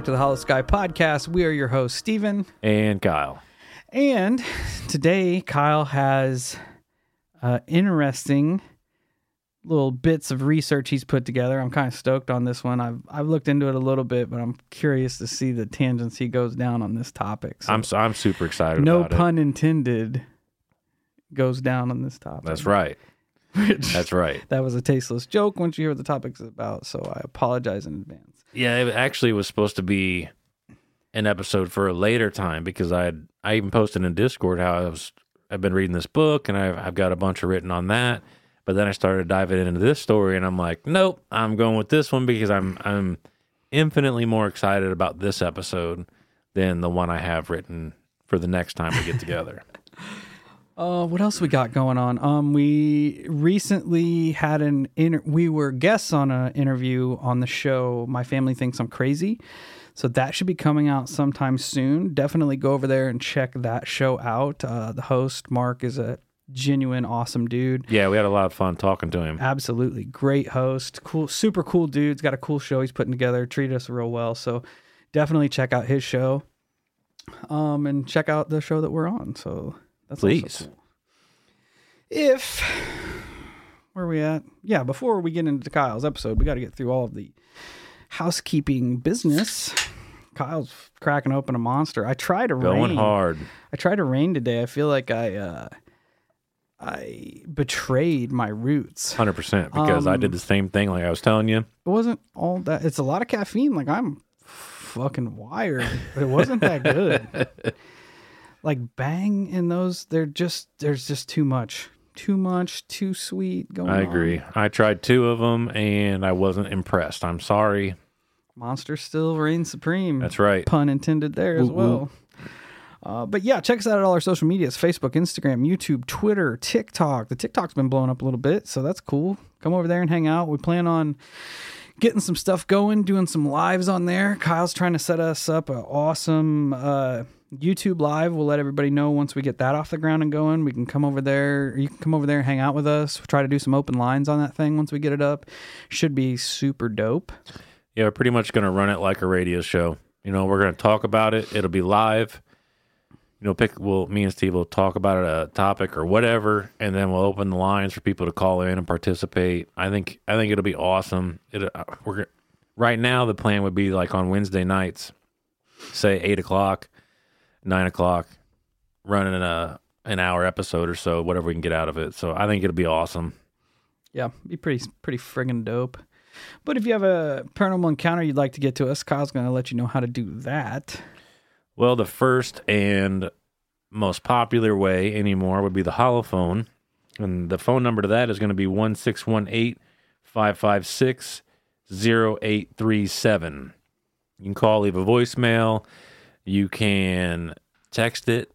back to the Holosky Podcast. We are your hosts, Stephen and Kyle. And today, Kyle has uh, interesting little bits of research he's put together. I'm kind of stoked on this one. I've I've looked into it a little bit, but I'm curious to see the tangents he goes down on this topic. So I'm I'm super excited. no pun intended. Goes down on this topic. That's right. That's right. that was a tasteless joke once you hear what the topic's about. So I apologize in advance. Yeah, it actually was supposed to be an episode for a later time because I had I even posted in Discord how I was I've been reading this book and I've I've got a bunch of written on that. But then I started diving into this story and I'm like, nope, I'm going with this one because I'm I'm infinitely more excited about this episode than the one I have written for the next time we get together. Uh, what else we got going on? Um, we recently had an inter- we were guests on an interview on the show. My family thinks I'm crazy, so that should be coming out sometime soon. Definitely go over there and check that show out. Uh, the host Mark is a genuine awesome dude. yeah, we had a lot of fun talking to him. Absolutely great host, cool, super cool dude. He's got a cool show he's putting together. Treated us real well, so definitely check out his show. Um, and check out the show that we're on. So that's Please. cool. If where are we at? Yeah, before we get into Kyle's episode, we got to get through all of the housekeeping business. Kyle's cracking open a monster. I tried to Going rain. hard. I tried to rain today. I feel like I uh I betrayed my roots. Hundred percent, because I Um, did the same thing. Like I was telling you, It wasn't all that. It's a lot of caffeine. Like I'm fucking wired, but it wasn't that good. like bang in those, they're just there's just too much, too much, too sweet going. I on. agree. I tried two of them and I wasn't impressed. I'm sorry. Monster still reigns supreme. That's right. pun intended there as Whoop, well. whoop. Uh, but yeah, check us out at all our social medias Facebook, Instagram, YouTube, Twitter, TikTok. The TikTok's been blowing up a little bit, so that's cool. Come over there and hang out. We plan on getting some stuff going, doing some lives on there. Kyle's trying to set us up an awesome uh, YouTube live. We'll let everybody know once we get that off the ground and going. We can come over there. You can come over there and hang out with us. We'll try to do some open lines on that thing once we get it up. Should be super dope. Yeah, we're pretty much going to run it like a radio show. You know, we're going to talk about it. It'll be live. You know, pick. We'll me and Steve will talk about a topic or whatever, and then we'll open the lines for people to call in and participate. I think. I think it'll be awesome. It. Uh, we're right now. The plan would be like on Wednesday nights, say eight o'clock, nine o'clock, running a an hour episode or so, whatever we can get out of it. So I think it'll be awesome. Yeah, be pretty pretty friggin' dope. But if you have a paranormal encounter you'd like to get to us, Kyle's going to let you know how to do that. Well, the first and most popular way anymore would be the holophone. And the phone number to that is going to be 1618 556 0837. You can call, leave a voicemail. You can text it,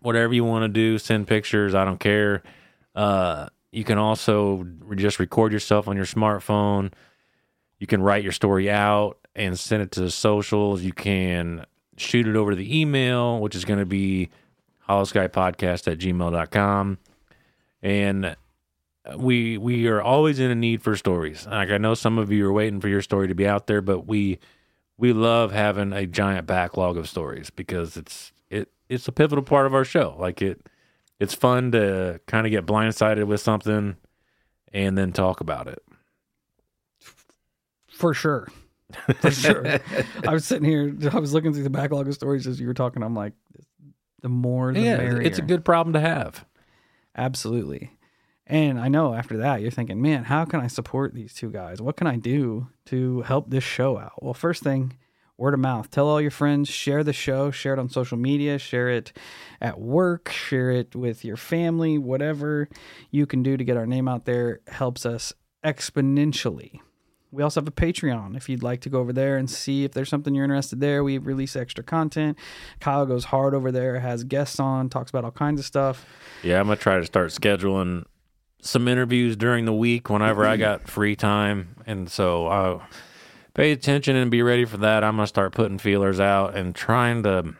whatever you want to do, send pictures. I don't care. Uh, you can also just record yourself on your smartphone. You can write your story out and send it to the socials. You can shoot it over to the email, which is going to be holoskypodcast at gmail.com. And we we are always in a need for stories. Like I know some of you are waiting for your story to be out there, but we we love having a giant backlog of stories because it's it it's a pivotal part of our show. Like it it's fun to kind of get blindsided with something and then talk about it. For sure. For sure. I was sitting here, I was looking through the backlog of stories as you were talking. I'm like, the more the yeah, merrier. it's a good problem to have. Absolutely. And I know after that, you're thinking, man, how can I support these two guys? What can I do to help this show out? Well, first thing, word of mouth. Tell all your friends, share the show, share it on social media, share it at work, share it with your family, whatever you can do to get our name out there helps us exponentially. We also have a Patreon if you'd like to go over there and see if there's something you're interested there. We release extra content. Kyle goes hard over there, has guests on, talks about all kinds of stuff. Yeah, I'm gonna try to start scheduling some interviews during the week whenever I got free time, and so uh, pay attention and be ready for that. I'm gonna start putting feelers out and trying to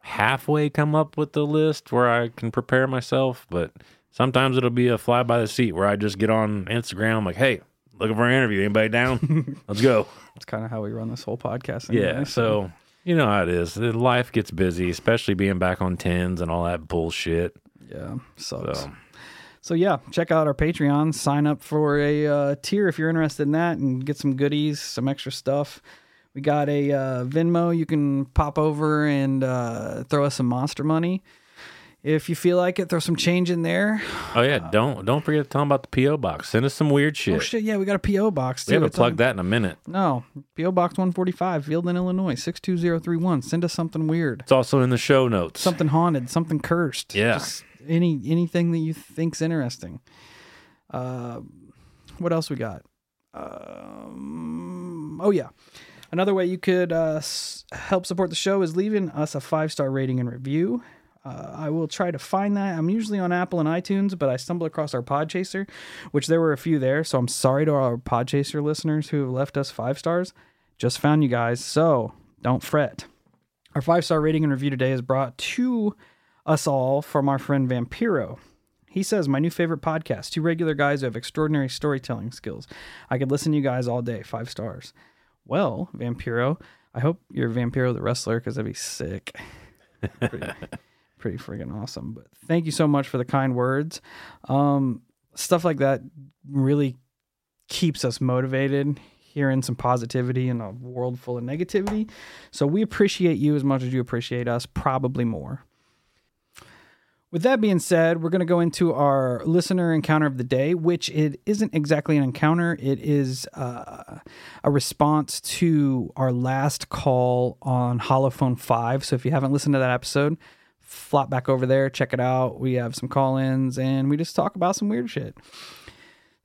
halfway come up with the list where I can prepare myself, but sometimes it'll be a fly by the seat where I just get on Instagram like, hey, looking for an interview. Anybody down? Let's go. That's kind of how we run this whole podcast. Yeah. So you know how it is. Life gets busy, especially being back on tens and all that bullshit. yeah, sucks. So So yeah, check out our Patreon. Sign up for a uh, tier if you're interested in that, and get some goodies, some extra stuff. We got a uh, Venmo. You can pop over and uh, throw us some monster money if you feel like it. Throw some change in there. Oh yeah, don't don't forget to tell them about the PO box. Send us some weird shit. Oh shit! Yeah, we got a PO box. we too. haven't It's on- that in a minute. No, PO box 145, Fieldon, Illinois 62031. Send us something weird, It's also in the show notes. something haunted, something cursed. Yeah. Just any anything that you think's interesting. Uh, what else we got? Um, oh yeah, another way you could uh, s- help support the show is leaving us a five star rating and review. Uh, I will try to find that. I'm usually on Apple and iTunes, but I stumbled across our Podchaser, which there were a few there. So I'm sorry to our Podchaser listeners who have left us five stars. Just found you guys, so don't fret. Our five star rating and review today is brought to us all from our friend Vampiro. He says, My new favorite podcast, two regular guys who have extraordinary storytelling skills. I could listen to you guys all day, five stars. Well, Vampiro, I hope you're Vampiro the wrestler because that'd be sick. pretty, pretty friggin' awesome. But thank you so much for the kind words. Um, stuff like that really keeps us motivated hearing some positivity in a world full of negativity. So we appreciate you as much as you appreciate us, probably more. With that being said, we're going to go into our listener encounter of the day, which it isn't exactly an encounter. It is uh, a response to our last call on Holophone 5. So if you haven't listened to that episode, flop back over there, check it out. We have some call ins and we just talk about some weird shit.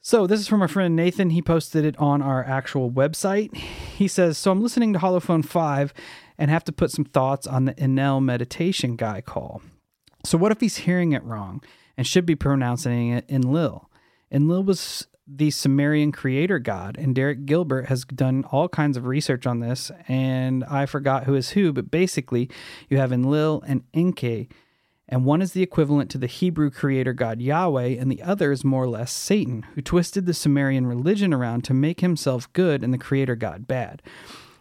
So this is from our friend Nathan. He posted it on our actual website. He says, "So I'm listening to Holophone 5 and have to put some thoughts on the Enel meditation guy call. So what if he's hearing it wrong and should be pronouncing it Enlil? Enlil was the Sumerian creator god, and Derek Gilbert has done all kinds of research on this, and I forgot who is who, but basically you have Enlil and Enki, and one is the equivalent to the Hebrew creator god Yahweh, and the other is more or less Satan, who twisted the Sumerian religion around to make himself good and the creator god bad.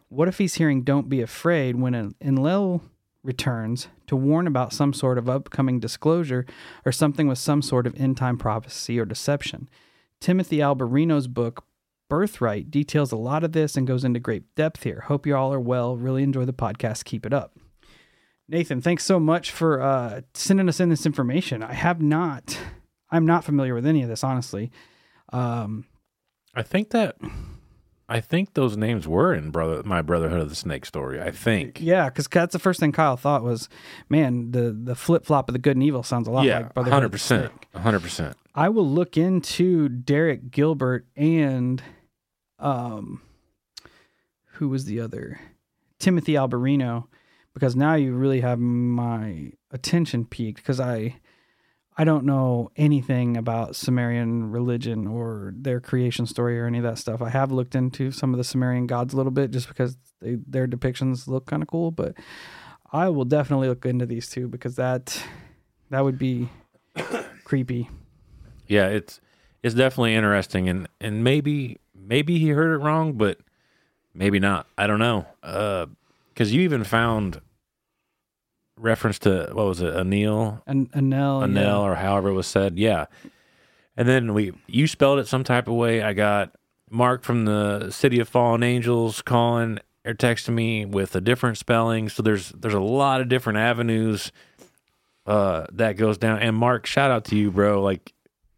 What if he's hearing "Don't be afraid" when En- Enlil returns to warn about some sort of upcoming disclosure or something with some sort of end time prophecy or deception? Timothy Alberino's book Birthright details a lot of this and goes into great depth here. Hope you all are well. Really enjoy the podcast. Keep it up. Nathan, thanks so much for uh, sending us in this information. I have not, I'm not familiar with any of this, honestly. Um, I think that I think those names were in brother my Brotherhood of the Snake story. I think. yeah, because that's the first thing Kyle thought was, man, the the flip flop of the good and evil sounds a lot Yeah, like Brotherhood hundred of the percent, Snake. hundred percent. I will look into Derek Gilbert and um who was the other? Timothy Alberino because now you really have my attention peaked because I I don't know anything about Sumerian religion or their creation story or any of that stuff. I have looked into some of the Sumerian gods a little bit just because they, their depictions look kind of cool, but I will definitely look into these two because that that would be creepy. Yeah, it's it's definitely interesting, and and maybe maybe he heard it wrong, but maybe not. I don't know. Uh, because you even found reference to what was it, Anil, An Anel, Anel, yeah. or however it was said. Yeah, and then we you spelled it some type of way. I got Mark from the City of Fallen Angels calling or texting me with a different spelling. So there's there's a lot of different avenues uh that goes down. And Mark, shout out to you, bro. Like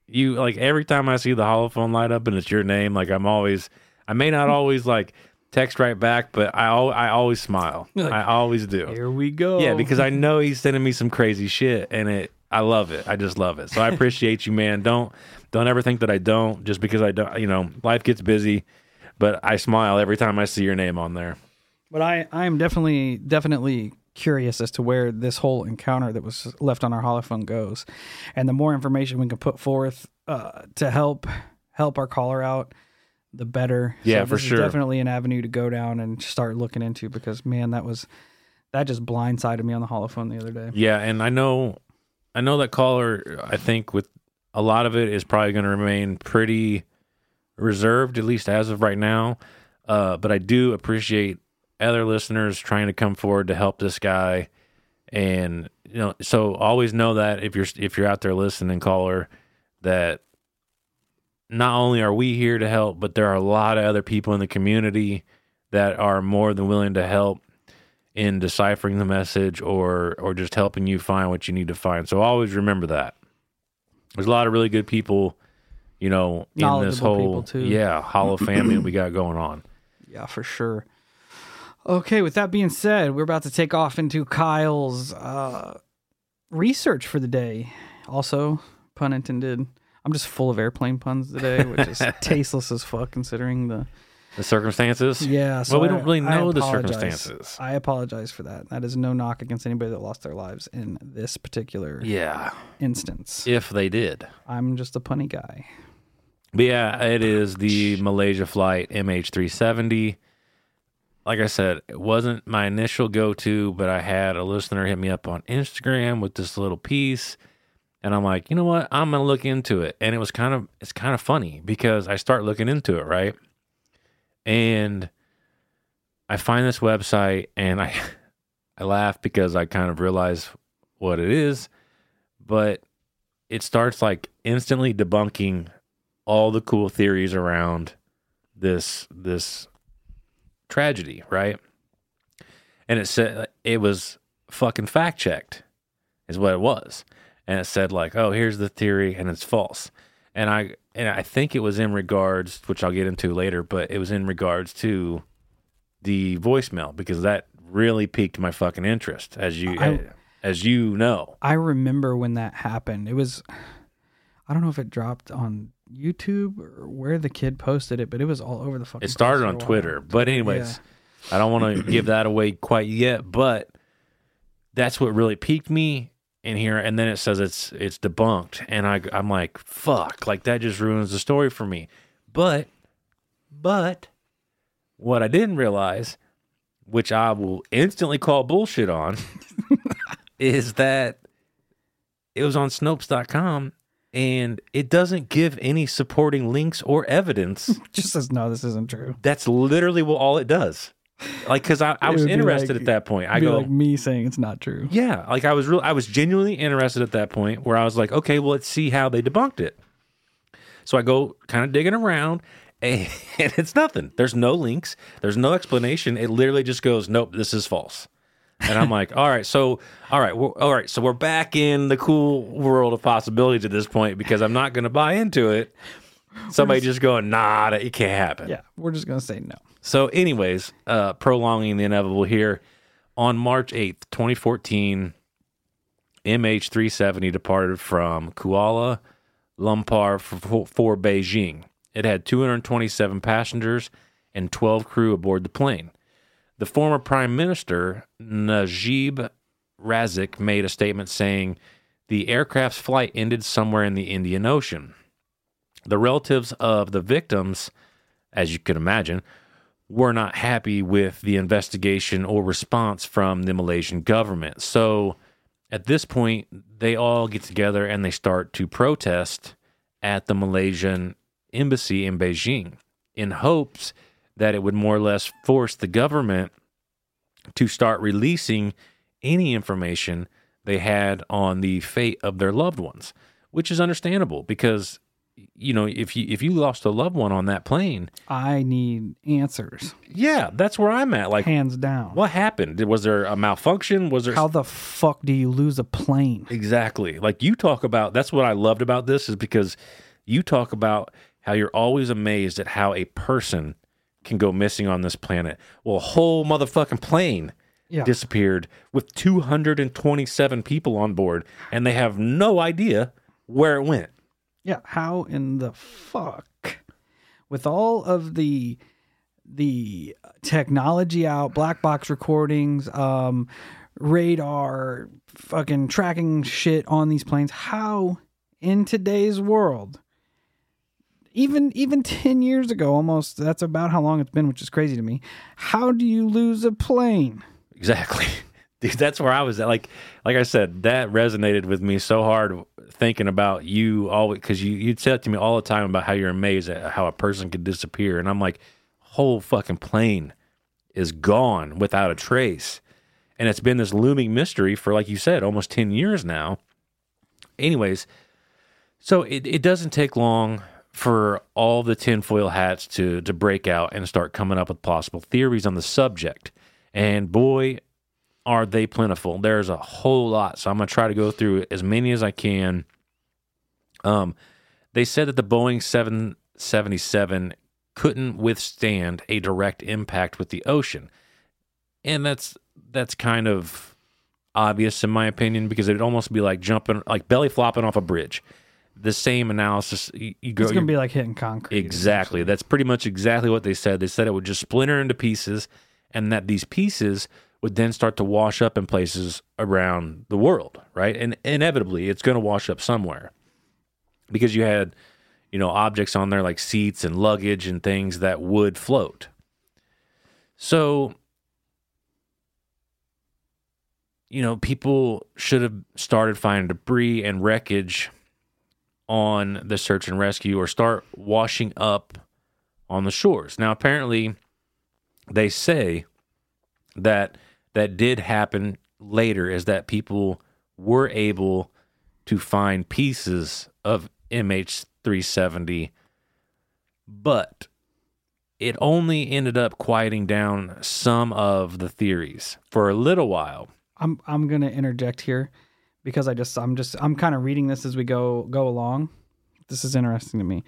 you like every time I see the holophone light up and it's your name, like I'm always I may not always like text right back, but I al- I always smile. Like, I always do. Here we go. Yeah, because I know he's sending me some crazy shit, and it I love it. I just love it. So I appreciate you, man. Don't don't ever think that I don't just because I don't. You know, life gets busy, but I smile every time I see your name on there. But I, I am definitely, definitely curious as to where this whole encounter that was left on our holophone goes, and the more information we can put forth uh, to help help our caller out, the better. Yeah, so for sure. Definitely an avenue to go down and start looking into because man, that was that just blindsided me on the holophone the other day. Yeah, and I know, I know that caller. I think with a lot of it is probably going to remain pretty reserved, at least as of right now. Uh, but I do appreciate other listeners trying to come forward to help this guy, and you know, so always know that if you're if you're out there listening, caller, that not only are we here to help, but there are a lot of other people in the community that are more than willing to help in deciphering the message or or just helping you find what you need to find. So always remember that. There's a lot of really good people, you know, in this whole too. yeah hollow family we got going on. Yeah, for sure. Okay, with that being said, we're about to take off into Kyle's uh, research for the day. Also, pun intended. I'm just full of airplane puns today, which is tasteless as fuck considering the. The circumstances. Yeah, so well, we I- don't really know the circumstances. I apologize for that. That is no knock against anybody that lost their lives in this particular Yeah, instance. if they did. I'm just a punny guy. But yeah, it is the Malaysia flight MH370. Like I said, it wasn't my initial go to, but I had a listener hit me up on Instagram with this little piece. And I'm like, you know what? I'm gonna look into it. And it was kind of it's kind of funny because I start looking into it, right? And I find this website and I I laugh because I kind of realize what it is, but it starts like instantly debunking all the cool theories around this this tragedy, right? And it said it was fucking fact checked, is what it was, and it said like, oh, here's the theory, and it's false. And I and I think it was in regards, which I'll get into later, but it was in regards to the voicemail because that really piqued my fucking interest, as you I- as you know. I remember when that happened. It was, I don't know if it dropped on YouTube or where the kid posted it, but it was all over the fucking. It started on. Twitter, but anyways, I don't want to give that away quite yet. But that's what really piqued me in here. And then it says it's it's debunked, and I I'm like, fuck, like that just ruins the story for me. But but what I didn't realize, which I will instantly call bullshit on, is that it was on Snopes.com. And it doesn't give any supporting links or evidence Just says no, this isn't true. that's literally what all it does. Like, because I, I was interested like- at that point. I go, like me saying it's not true. yeah, like I was real. I was genuinely interested at that point where I was like, okay, well, let's see how they debunked it. So I go kind of digging around, and, and it's nothing. There's no links. There's no explanation. It literally just goes, nope, this is false. And I'm like, all right, so all right, all right, so we're back in the cool world of possibilities at this point because I'm not going to buy into it. Somebody just going, nah, that- it can't happen. Yeah, we're just gonna say no. So, anyways, uh, prolonging the inevitable here. On March 8th, 2014, MH370 departed from Kuala Lumpur for, for Beijing. It had 227 passengers and 12 crew aboard the plane. The former Prime Minister, Najib Razak, made a statement saying the aircraft's flight ended somewhere in the Indian Ocean. The relatives of the victims, as you could imagine, were not happy with the investigation or response from the Malaysian government. So at this point, they all get together and they start to protest at the Malaysian embassy in Beijing in hopes that it would more or less force the government to start releasing any information they had on the fate of their loved ones, which is understandable because you know if you if you lost a loved one on that plane, I need answers, yeah, that's where I'm at. Like, hands down. what happened? Was there a malfunction? Was there How the fuck do you lose a plane? exactly like you talk about? That's what I loved about this is because you talk about how you're always amazed at how a person can go missing on this planet. Well, a whole motherfucking plane Yeah. disappeared with 227 people on board, and they have no idea where it went. Yeah, how in the fuck with all of the the technology out, black box recordings, um radar, fucking tracking shit on these planes, how in today's world even even 10 years ago almost that's about how long it's been which is crazy to me how do you lose a plane Exactly. Dude, that's where I was at. Like, like I said, that resonated with me so hard thinking about you always because you you'd say it to me all the time about how you're amazed at how a person could disappear, and I'm like, whole fucking plane is gone without a trace, and it's been this looming mystery for, like you said, almost ten years now. Anyways, so it, it doesn't take long for all the tinfoil hats to to break out and start coming up with possible theories on the subject. And boy, are they plentiful. There's a whole lot. So I'm gonna try to go through as many as I can. Um they said that the Boeing 777 couldn't withstand a direct impact with the ocean. And that's that's kind of obvious in my opinion because it'd almost be like jumping like belly flopping off a bridge. The same analysis you, you go it's going to be like hitting concrete Exactly. That's pretty much exactly what they said. They said it would just splinter into pieces and that these pieces would then start to wash up in places around the world, right? And inevitably it's going to wash up somewhere. Because you had, you know, objects on there like seats and luggage and things that would float. So you know, people should have started finding debris and wreckage on the search and rescue or start washing up on the shores. Now, apparently, they say that that did happen later, is that people were able to find pieces of MH370, but it only ended up quieting down some of the theories for a little while. I'm I'm gonna interject here because I just I'm just I'm kind of reading this as we go go along. This is interesting to me.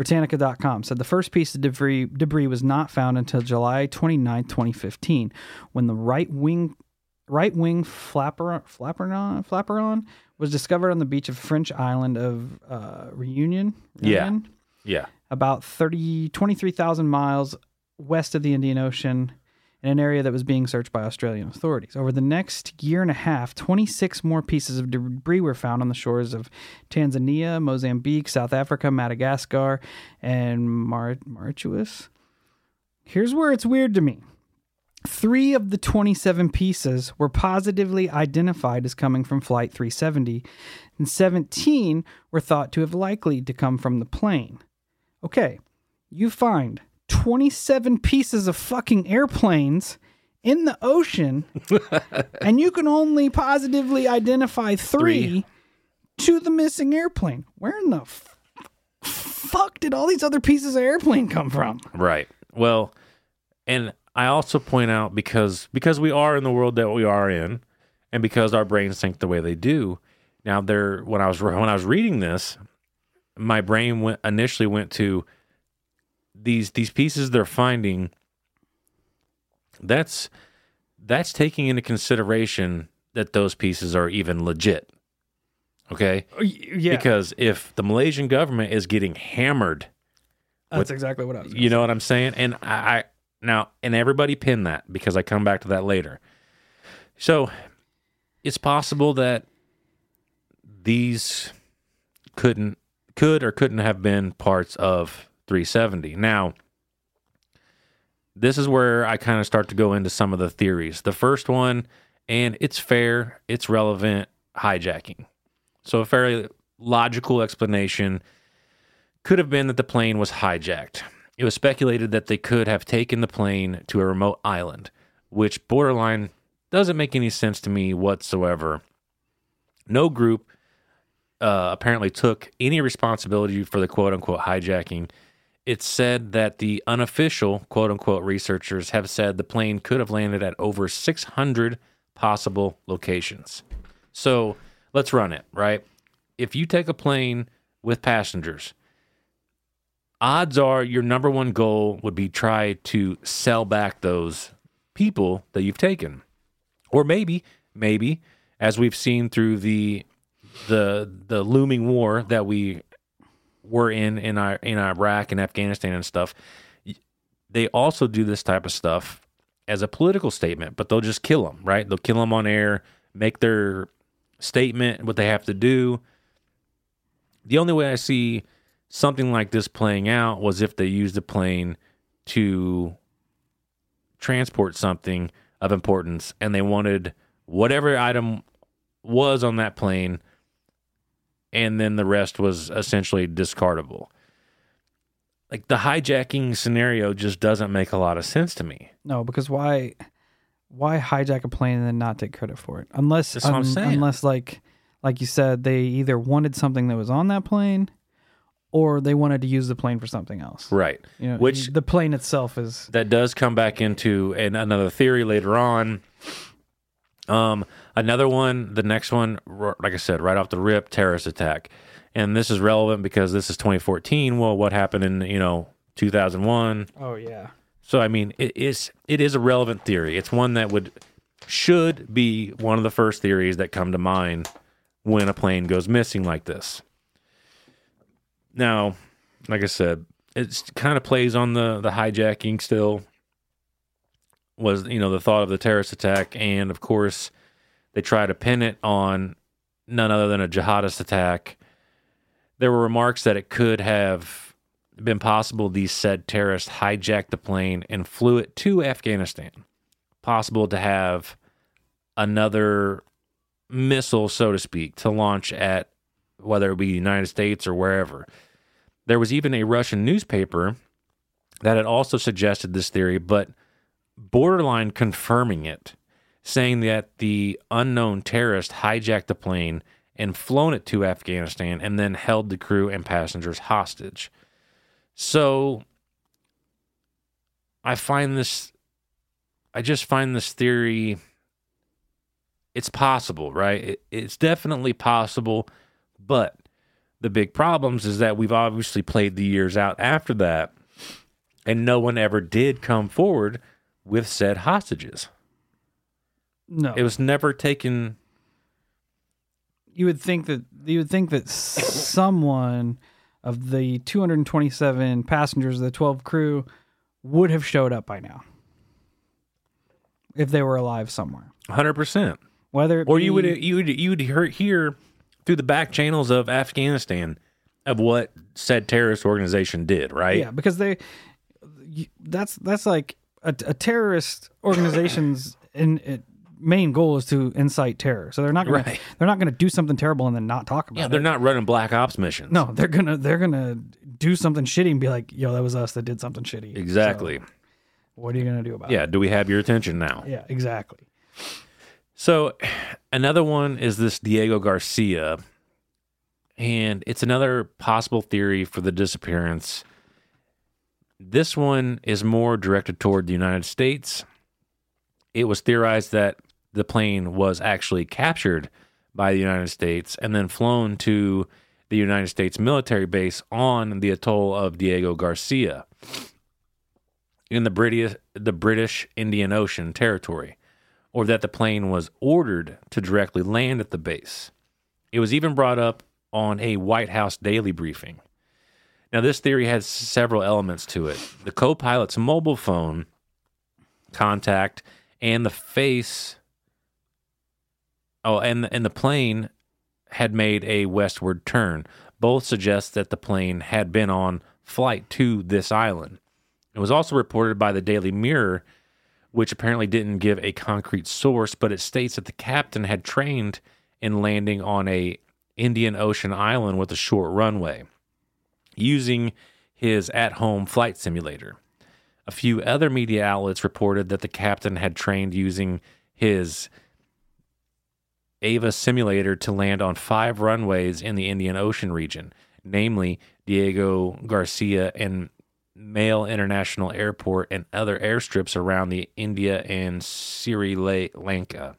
Britannica.com said the first piece of debris debris was not found until July 29, 2015, when the right wing right wing flapper flaperon flaperon was discovered on the beach of French island of uh, Reunion. Yeah. Reunion? Yeah. about 30 23,000 miles west of the Indian Ocean in an area that was being searched by Australian authorities. Over the next year and a half, 26 more pieces of debris were found on the shores of Tanzania, Mozambique, South Africa, Madagascar, and Mar- Mauritius. Here's where it's weird to me. Three of the 27 pieces were positively identified as coming from Flight 370, and 17 were thought to have likely to come from the plane. Okay, you find 27 pieces of fucking airplanes in the ocean, and you can only positively identify three, Three. to the missing airplane. Where in the f- fuck did all these other pieces of airplane come from? Right. Well, and I also point out because because we are in the world that we are in, and because our brains think the way they do. Now, there when I was when I was reading this, my brain went initially went to these these pieces they're finding. That's that's taking into consideration that those pieces are even legit. Okay, Oh, yeah, because if the Malaysian government is getting hammered that's exactly what I was. You know what I'm saying? And I, I now and everybody pin that because I come back to that later. So it's possible that these couldn't could or couldn't have been parts of 370. Now this is where I kind of start to go into some of the theories. The first one, and it's fair, it's relevant, hijacking. So a fairly logical explanation could have been that the plane was hijacked. It was speculated that they could have taken the plane to a remote island, which borderline doesn't make any sense to me whatsoever. No group uh, apparently took any responsibility for the quote unquote hijacking. It's said that the unofficial quote unquote researchers have said the plane could have landed at over 600 possible locations. So let's run it, right? If you take a plane with passengers, odds are your number one goal would be try to sell back those people that you've taken. Or maybe, maybe, as we've seen through the the the looming war that we were in in our in Iraq and Afghanistan and stuff, they also do this type of stuff as a political statement, but they'll just kill them, right? They'll kill them on air, make their statement, what they have to do. The only way I see something like this playing out was if they used a plane to transport something of importance and they wanted whatever item was on that plane and then the rest was essentially discardable. Like the hijacking scenario just doesn't make a lot of sense to me. No, because why why hijack a plane and then not take credit for it? Unless That's what I'm saying. unless like like you said, they either wanted something that was on that plane or they wanted to use the plane for something else. Right. You know, Which the plane itself is that does come back into an, another theory later on. Um, another one, the next one, like I said, right off the rip, terrorist attack, and this is relevant because this is 2014. Well, what happened in you know 2001? Oh yeah. So I mean, it is it is a relevant theory. It's one that would should be one of the first theories that come to mind when a plane goes missing like this. Now, like I said, it kind of plays on the the hijacking still. Was you know the thought of the terrorist attack, and of course, they try to pin it on none other than a jihadist attack. There were remarks that it could have been possible these said terrorists hijacked the plane and flew it to Afghanistan. Possible to have another missile, so to speak, to launch at whether it be the United States or wherever. There was even a Russian newspaper that had also suggested this theory, but borderline confirming it, saying that the unknown terrorist hijacked the plane and flown it to Afghanistan and then held the crew and passengers hostage. So I find this I just find this theory it's possible, right? It, it's definitely possible, but the big problems is that we've obviously played the years out after that and no one ever did come forward with said hostages. No. It was never taken you would think that you would think that someone of the 227 passengers of the 12 crew would have showed up by now if they were alive somewhere 100%. whether it Or you would you would you would hear, hear through the back channels of Afghanistan of what said terrorist organization did, right? yeah because they that's that's like a, a terrorist organization's in, it, main goal is to incite terror so they're not gonna Right. they're not gonna do something terrible and then not talk about Yeah, it they're not running black ops missions. no they're gonna they're gonna do something shitty and be like yo that was us that did something shitty Exactly. So what are you gonna do about yeah, it do we have your attention now? yeah exactly So, another one is this Diego Garcia, and it's another possible theory for the disappearance. This one is more directed toward the United States. It was theorized that the plane was actually captured by the United States and then flown to the United States military base on the atoll of Diego Garcia in the British the British Indian Ocean territory, or that the plane was ordered to directly land at the base. It was even brought up on a White House daily briefing. Now, this theory has several elements to it. The co pilot's mobile phone contact and the face, oh, and, and the plane had made a westward turn. Both suggest that the plane had been on flight to this island. It was also reported by the Daily Mirror, which apparently didn't give a concrete source, but it states that the captain had trained in landing on a Indian Ocean island with a short runway using his at-home flight simulator. A few other media outlets reported that the captain had trained using his Ava simulator to land on five runways in the Indian Ocean region, namely Diego Garcia and Male International Airport and other airstrips around the India and Sri Lanka.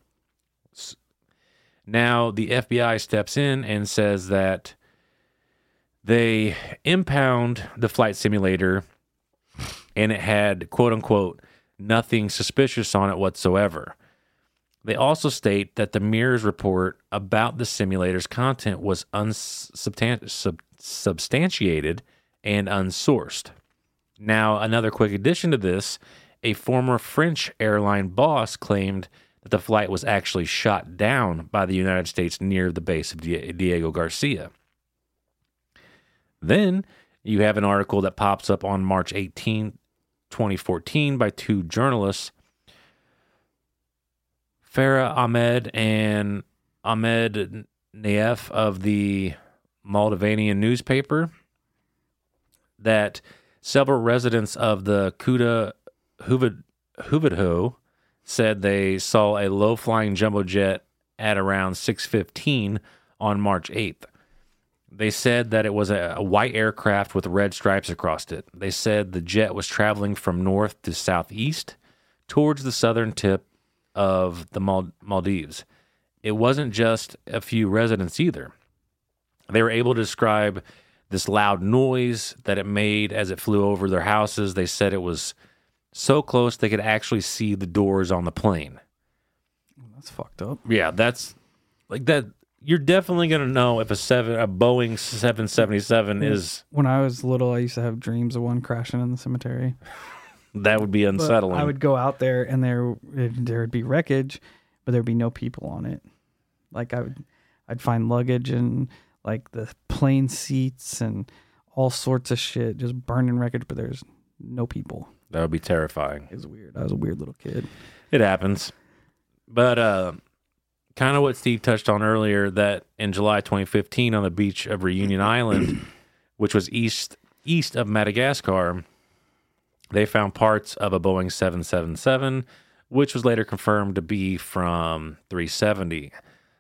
Now the FBI steps in and says that they impound the flight simulator and it had quote unquote nothing suspicious on it whatsoever. They also state that the Mirror's report about the simulator's content was unsubstantiated and unsourced. Now, another quick addition to this a former French airline boss claimed that the flight was actually shot down by the United States near the base of Diego Garcia. Then you have an article that pops up on March 18, 2014, by two journalists Farah Ahmed and Ahmed Naef of the Moldavanian newspaper that several residents of the Kuda Huvadhoo said they saw a low-flying jumbo jet at around 6:15 on March 8th. They said that it was a, a, white aircraft with red stripes across it. They said the jet was traveling from north to southeast towards the southern tip of the Maldives. It wasn't just a few residents either. They were able to describe this loud noise that it made as it flew over their houses. They said it was so close they could actually see the doors on the plane. That's fucked up. Yeah, that's like that. You're definitely gonna know if a seven a Boeing 777 is. When I was little, I used to have dreams of one crashing in the cemetery. That would be unsettling. I would go out there and there there would be wreckage, but there'd be no people on it. Like I would, I'd find luggage and like the plane seats and all sorts of shit, just burning wreckage, but there's no people. That would be terrifying. It was weird. I was a weird little kid. It happens, but uh, kind of what Steve touched on earlier that in July 2015 on the beach of Reunion Island, which was east east of Madagascar they found parts of a Boeing 777, which was later confirmed to be from 370.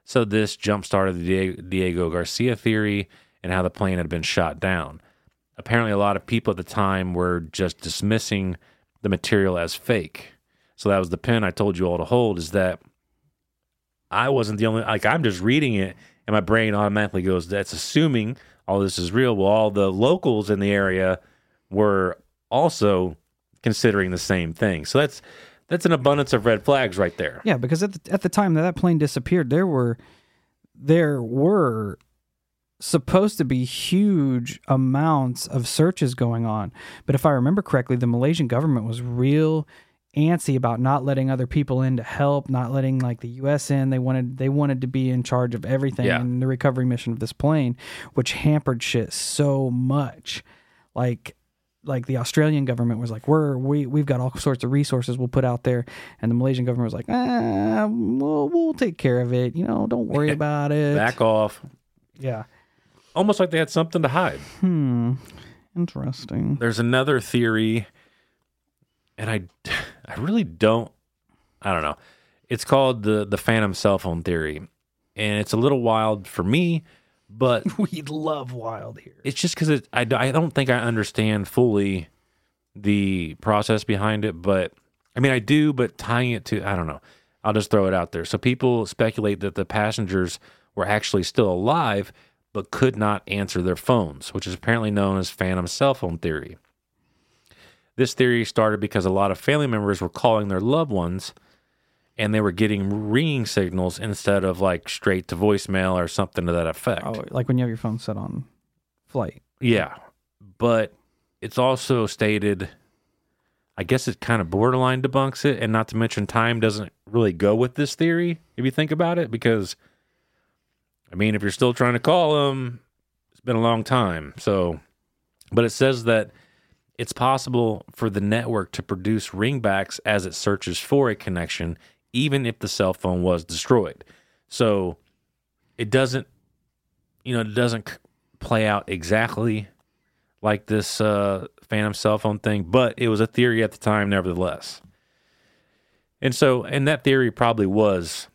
So this jump started the Diego Garcia theory and how the plane had been shot down. Apparently, a lot of people at the time were just dismissing the material as fake. So that was the pin I told you all to hold is that I wasn't the only, like, I'm just reading it and my brain automatically goes, that's assuming all this is real. Well, all the locals in the area were also considering the same thing. So that's that's an abundance of red flags right there. Yeah, because at the, at the time that that plane disappeared, there were there were supposed to be huge amounts of searches going on. But if I remember correctly, the Malaysian government was real antsy about not letting other people in to help, not letting like the US in. They wanted they wanted to be in charge of everything yeah. in the recovery mission of this plane, which hampered shit so much. Like like the Australian government was like, we're we we've got all sorts of resources we'll put out there, and the Malaysian government was like, ah, we'll we'll take care of it. You know, don't worry about it. Back off. Yeah. Almost like they had something to hide. Hmm. Interesting. There's another theory, and I, I really don't. I don't know. It's called the the phantom cell phone theory, and it's a little wild for me but we love wild here. It's just because it, I, I don't think I understand fully the process behind it, but I mean, I do, but tying it to, I don't know. I'll just throw it out there. So people speculate that the passengers were actually still alive, but could not answer their phones, which is apparently known as phantom cell phone theory. This theory started because a lot of family members were calling their loved ones and they were getting ringing signals instead of like straight to voicemail or something to that effect. Oh, like when you have your phone set on flight. Yeah. But it's also stated, I guess it kind of borderline debunks it. And not to mention, time doesn't really go with this theory, if you think about it, because, I mean, if you're still trying to call them, it's been a long time. So, but it says that it's possible for the network to produce ringbacks as it searches for a connection, even if the cell phone was destroyed. So, it doesn't, you know, it doesn't play out exactly like this uh, phantom cell phone thing, but it was a theory at the time, nevertheless. And so, and that theory probably was,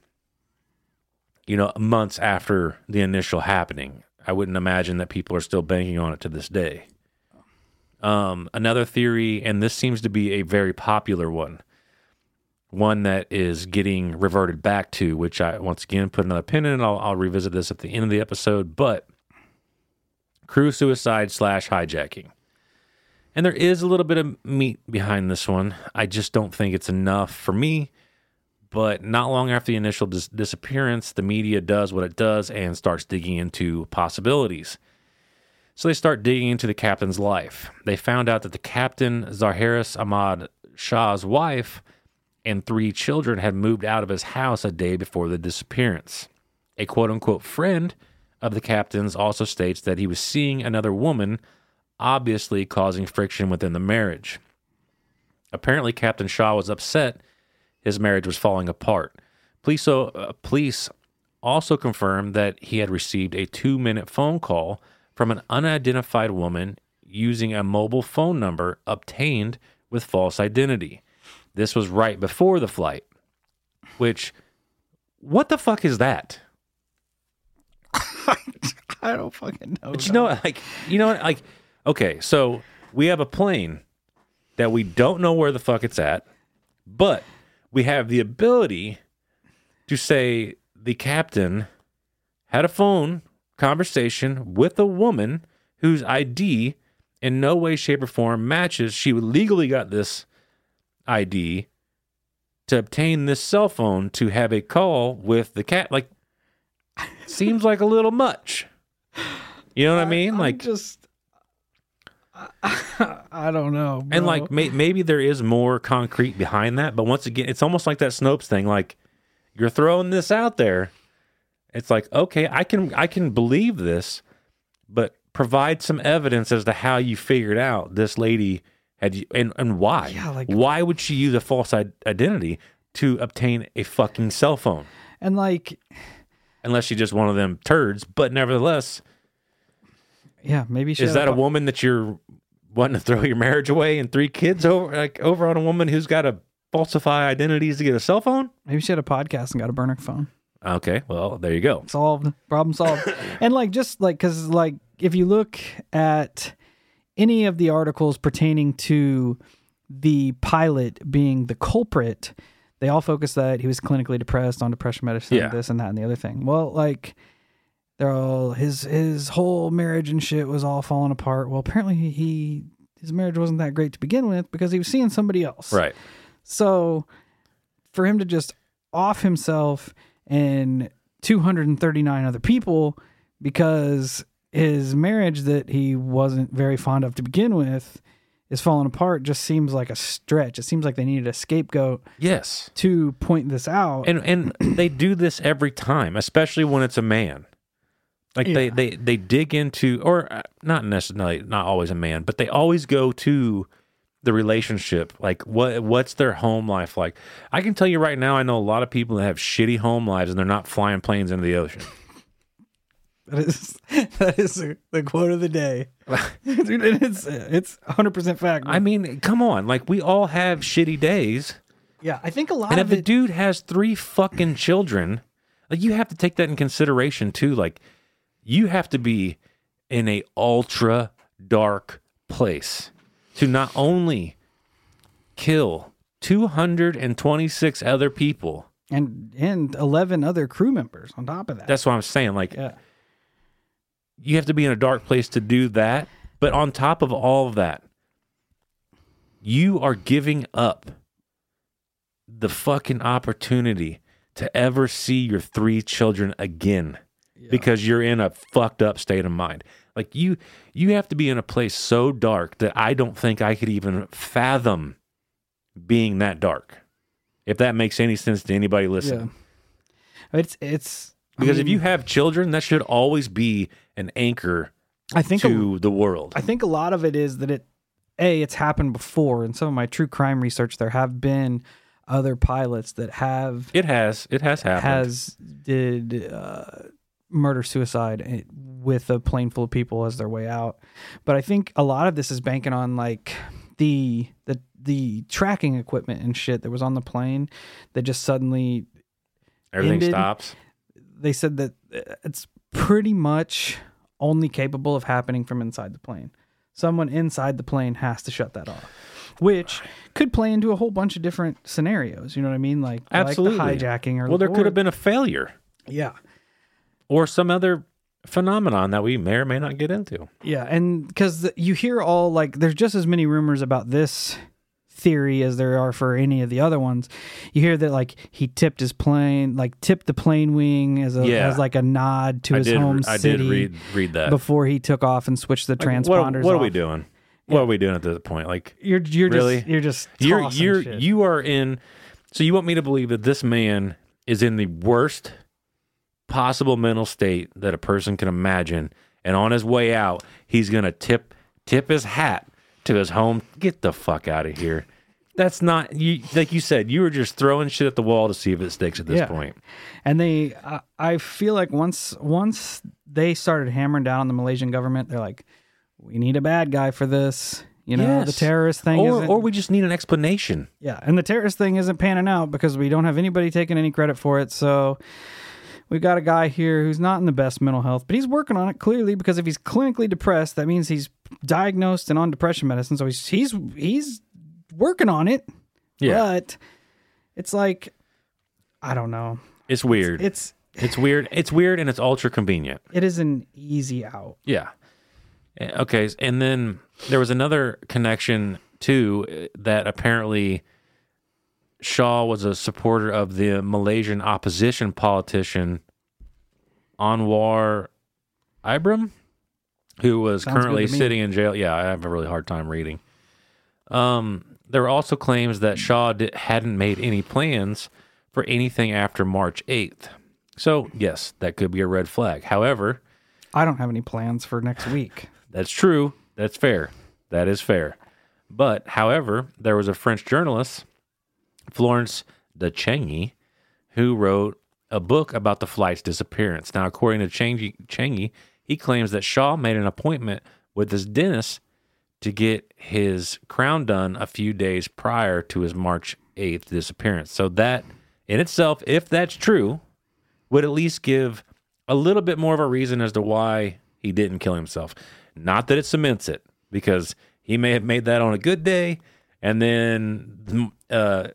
you know, months after the initial happening. I wouldn't imagine that people are still banking on it to this day. Um, another theory, and this seems to be a very popular one, one that is getting reverted back to, which I once again put another pin in. I'll, I'll revisit this at the end of the episode, but crew suicide slash hijacking. And there is a little bit of meat behind this one. I just don't think it's enough for me. But not long after the initial dis- disappearance, the media does what it does and starts digging into possibilities. So they start digging into the captain's life. They found out that the captain, Zaharie Ahmad Shah's wife, and three children had moved out of his house a day before the disappearance. A quote unquote friend of the captain's also states that he was seeing another woman, obviously causing friction within the marriage. Apparently, Captain Shah was upset his marriage was falling apart. Police, uh, police also confirmed that he had received a two minute phone call from an unidentified woman using a mobile phone number obtained with false identity. This was right before the flight, which, what the fuck is that? I don't fucking know. But you know, what, like, you know, what, like, okay, so we have a plane that we don't know where the fuck it's at, but we have the ability to say the captain had a phone conversation with a woman whose ID in no way, shape, or form matches. She legally got this ID to obtain this cell phone to have a call with the cat. Like, seems like a little much. You know what I mean? I'm like, just. I don't know. and like may, maybe there is more concrete behind that, but once again, it's almost like that Snopes thing. Like, you're throwing this out there. It's like, okay, I can I can believe this, but provide some evidence as to how you figured out this lady had you and, and why. Yeah, like- why would she use a false identity to obtain a fucking cell phone? and like, Unless she's just one of them turds. But nevertheless, yeah, maybe she is that a po- woman that you're wanting to throw your marriage away and three kids over like over on a woman who's got to falsify identities to get a cell phone? Maybe she had a podcast and got a burner phone. Okay, well there you go. solved problem solved and like just like because like if you look at any of the articles pertaining to the pilot being the culprit they all focus that he was clinically depressed on depression medicine Yeah. this and that and the other thing well like they're all his his whole marriage and shit was all falling apart well apparently he his marriage wasn't that great to begin with because he was seeing somebody else Right. so for him to just off himself and 239 other people because his marriage that he wasn't very fond of to begin with is falling apart just seems like a stretch. It seems like they needed a scapegoat Yes. to point this out. And and they do this every time, especially when it's a man. Like they Yeah. they they dig into or uh, not necessarily not always a man, but they always go to the relationship. Like what what's their home life like? I can tell you right now I know a lot of people that have shitty home lives and they're not flying planes into the ocean. That is that is the quote of the day. Dude, it's it's 100% fact. I mean, come on. Like we all have shitty days. yeah, I think a lot of people And if of the dude has three fucking children, like you have to take that in consideration too. Like you have to be in a ultra dark place to not only kill 226 other people. and and eleven other crew members on top of that. That's what I'm saying. Like, yeah, you have to be in a dark place to do that. But on top of all of that, you are giving up the fucking opportunity to ever see your three children again because you're in a fucked up state of mind. Like you you have to be in a place so dark that I don't think I could even fathom being that dark. If that makes any sense to anybody listening. yeah. It's it's I Because if you have children, that should always be an anchor I think a- to the world. I think a lot of it is that it, a, it's happened before. In some of my true crime research, there have been other pilots that have It has. It has happened. has did uh, murder suicide eh, with a plane full of people as their way out. But I think a lot of this is banking on like the the the tracking equipment and shit that was on the plane that just suddenly Everything ended. stops. they said that uh, it's pretty much only capable of happening from inside the plane. Someone inside the plane has to shut that off, which could play into a whole bunch of different scenarios. You know what I mean? Like Absolutely. like the hijacking or Well, there or- could have been a failure yeah or some other phenomenon that we may or may not get into. yeah, and because you hear all like there's just as many rumors about this theory as there are for any of the other ones. You hear that like he tipped his plane, like tipped the plane wing as a Yeah. as like a nod to I his did. home I city. did read read that. before he took off and switched the Like, transponders. what, what are we doing? What are we doing at this point? Like You're you're Really? just you're just you're you're shit. you are in. So you want me to believe that this man is in the worst possible mental state that a person can imagine, and on his way out, he's gonna tip tip his hat to his home. Get the fuck out of here. That's not you. Like you said, you were just throwing shit at the wall to see if it sticks at this Yeah. point. and they I, I feel like once once they started hammering down on the Malaysian government, they're like, we need a bad guy for this. You know, the terrorist thing or or we just need an explanation. yeah, and the terrorist thing isn't panning out because we don't have anybody taking any credit for it. So we've got a guy here who's not in the best mental health, but he's working on it clearly because if he's clinically depressed, that means he's diagnosed and on depression medicine. So he's he's he's working on it. Yeah, But it's like I don't know. it's weird. It's It's weird. It's weird and it's ultra convenient. it is an easy out. Yeah. Eh, Okay. And then there was another connection too eh, that apparently Shah was a supporter of the Malaysian opposition politician Anwar Ibrahim, who was Sounds currently sitting in jail. Yeah, I have a really hard time reading. Um, there were also claims that Shah di- hadn't made any plans for anything after March 8th. So, yes, that could be a red flag. However, I don't have any plans for next week. that's true. That's fair. That is fair. But, however, there was a French journalist, Florence de Changy, who wrote a book about the flight's disappearance. Now, according to Changy, he claims that Shah made an appointment with his dentist to get his crown done a few days prior to his March 8th disappearance. So, that in itself, if that's true, would at least give a little bit more of a reason as to why he didn't kill himself. Not that it cements it, because he may have made that on a good day, and then uh,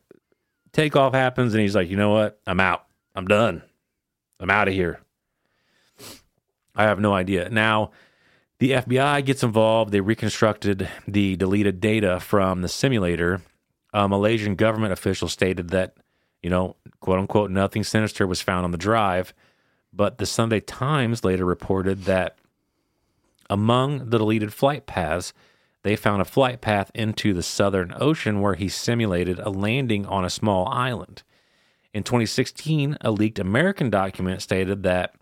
takeoff happens, and he's like, you know what? I'm out. I'm done. I'm out of here. I have no idea. Now, the FBI gets involved. They reconstructed the deleted data from the simulator. A Malaysian government official stated that, you know, quote unquote, nothing sinister was found on the drive. But the Sunday Times later reported that among the deleted flight paths, they found a flight path into the Southern Ocean where he simulated a landing on a small island. In 2016, a leaked American document stated that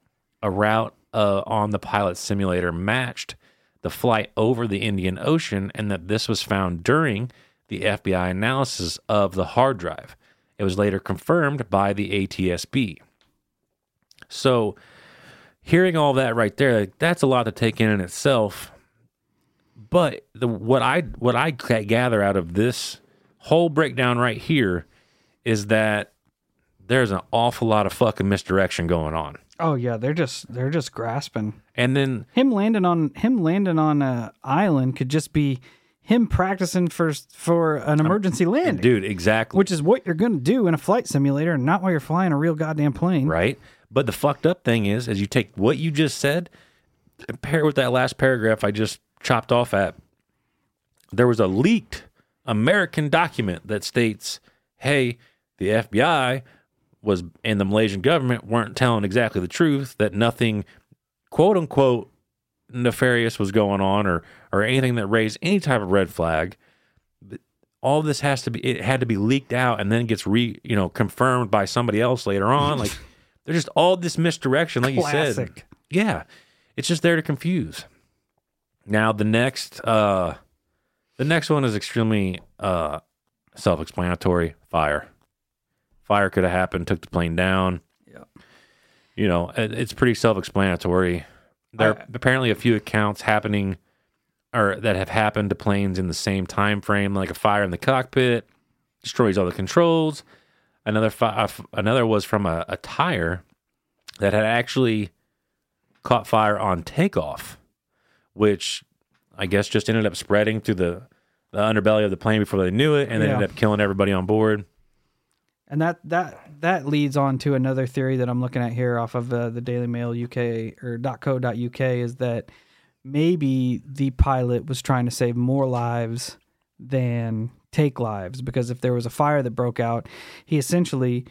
a route uh, on the pilot simulator matched the flight over the Indian Ocean and that this was found during the FBI analysis of the hard drive. It was later confirmed by the ATSB. So, hearing all that right there, that's a lot to take in in itself. But the what I what I gather out of this whole breakdown right here is that there's an awful lot of fucking misdirection going on. Oh yeah, they're just they're just grasping. And then Him landing on him landing on a island could just be him practicing for for an emergency landing, Dude, exactly. which is what you're going to do in a flight simulator, and not while you're flying a real goddamn plane. right? But the fucked up thing is, as you take what you just said, and pair it with that last paragraph I just chopped off at. There was a leaked American document that states, "Hey, the FBI was and the Malaysian government weren't telling exactly the truth. That nothing, quote unquote, nefarious was going on, or or anything that raised any type of red flag." all this has to be it had to be leaked out and then gets re you know confirmed by somebody else later on. Like there's just all this misdirection like you said. Yeah. It's just there to confuse. Now the next uh the next one is extremely uh self-explanatory. Fire fire could have happened took the plane down Yeah. you know it, it's pretty self-explanatory there I- are apparently a few accounts happening or that have happened to planes in the same time frame, like a fire in the cockpit destroys all the controls. Another fi- uh, another was from a, a tire that had actually caught fire on takeoff, which I guess just ended up spreading through the, the underbelly of the plane before they knew it, and then Yeah. ended up killing everybody on board. And that that that leads on to another theory that I'm looking at here off of uh, the Daily Mail UK or .co.uk is that maybe the pilot was trying to save more lives than take lives because if there was a fire that broke out, he essentially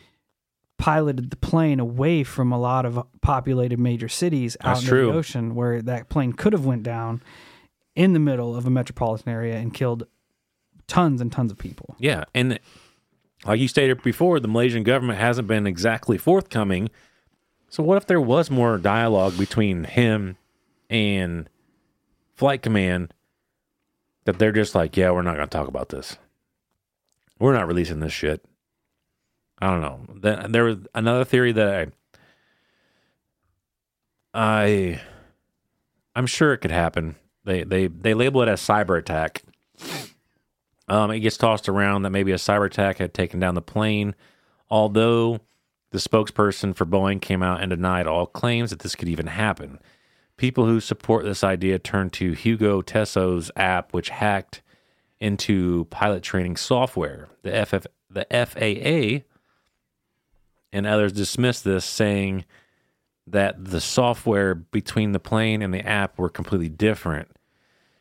piloted the plane away from a lot of populated major cities out That's into true. the ocean where that plane could have went down in the middle of a metropolitan area and killed tons and tons of people. Yeah, and like you stated before, the Malaysian government hasn't been exactly forthcoming. So what if there was more dialogue between him and Flight Command that they're just like, yeah, we're not going to talk about this. We're not releasing this shit. I don't know. Then there was another theory that I I I'm sure it could happen. They they they label it as cyber attack. Um, it gets tossed around that maybe a cyber attack had taken down the plane, although the spokesperson for Boeing came out and denied all claims that this could even happen. People who support this idea turn to Hugo Teso's app, which hacked into pilot training software. The FF, the FAA and others dismissed this, saying that the software between the plane and the app were completely different.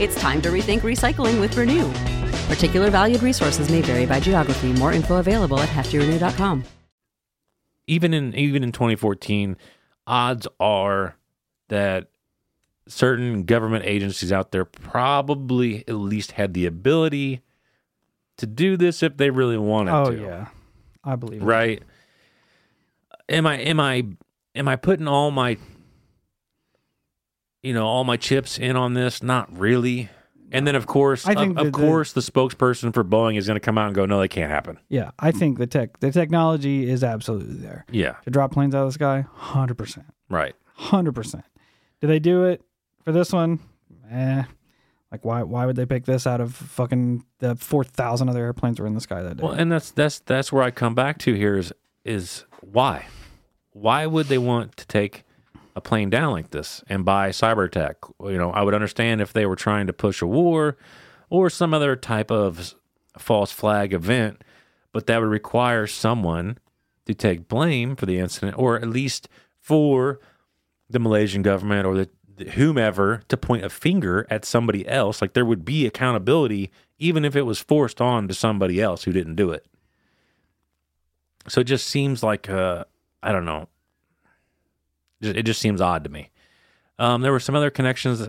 It's time to rethink recycling with Renew. Particular valued resources may vary by geography. More info available at heftyrenew.com. even in even in 2014, odds are that certain government agencies out there probably at least had the ability to do this if they really wanted Oh to. yeah, I believe it. Right. Am I am I am I putting all my you know, all my chips in on this? Not really. And then of course I think of, the- course the spokesperson for Boeing is going to come out and go, "No, that can't happen." Yeah, I think the tech, the technology is absolutely there Yeah. to drop planes out of the sky. Hundred percent, Right. hundred percent. Do they do it for this one? Eh. Like why? Why would they pick this out of fucking the four thousand other airplanes were in the sky that day? Well, and that's that's that's where I come back to here is is why? Why would they want to take a plane down like this and buy cyber attack? You know, I would understand if they were trying to push a war or some other type of false flag event, but that would require someone to take blame for the incident or at least for the Malaysian government or the, the whomever to point a finger at somebody else. Like there would be accountability, even if it was forced on to somebody else who didn't do it. So it just seems like uh, I don't know. It just seems odd to me. Um, there were some other connections.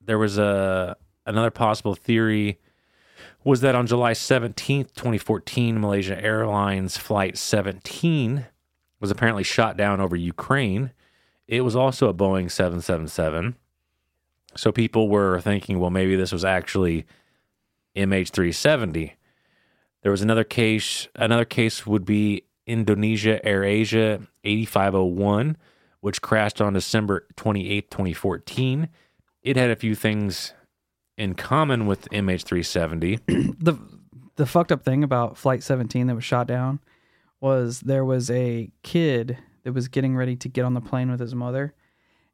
There was a another possible theory was that on July 17th, 2014, Malaysia Airlines Flight 17 was apparently shot down over Ukraine. It was also a Boeing 777. So people were thinking, well, maybe this was actually MH370. There was another case. Another case would be Indonesia AirAsia 8501, which crashed on December 28, 2014. It had a few things in common with MH370. the the fucked up thing about flight 17 that was shot down was there was a kid that was getting ready to get on the plane with his mother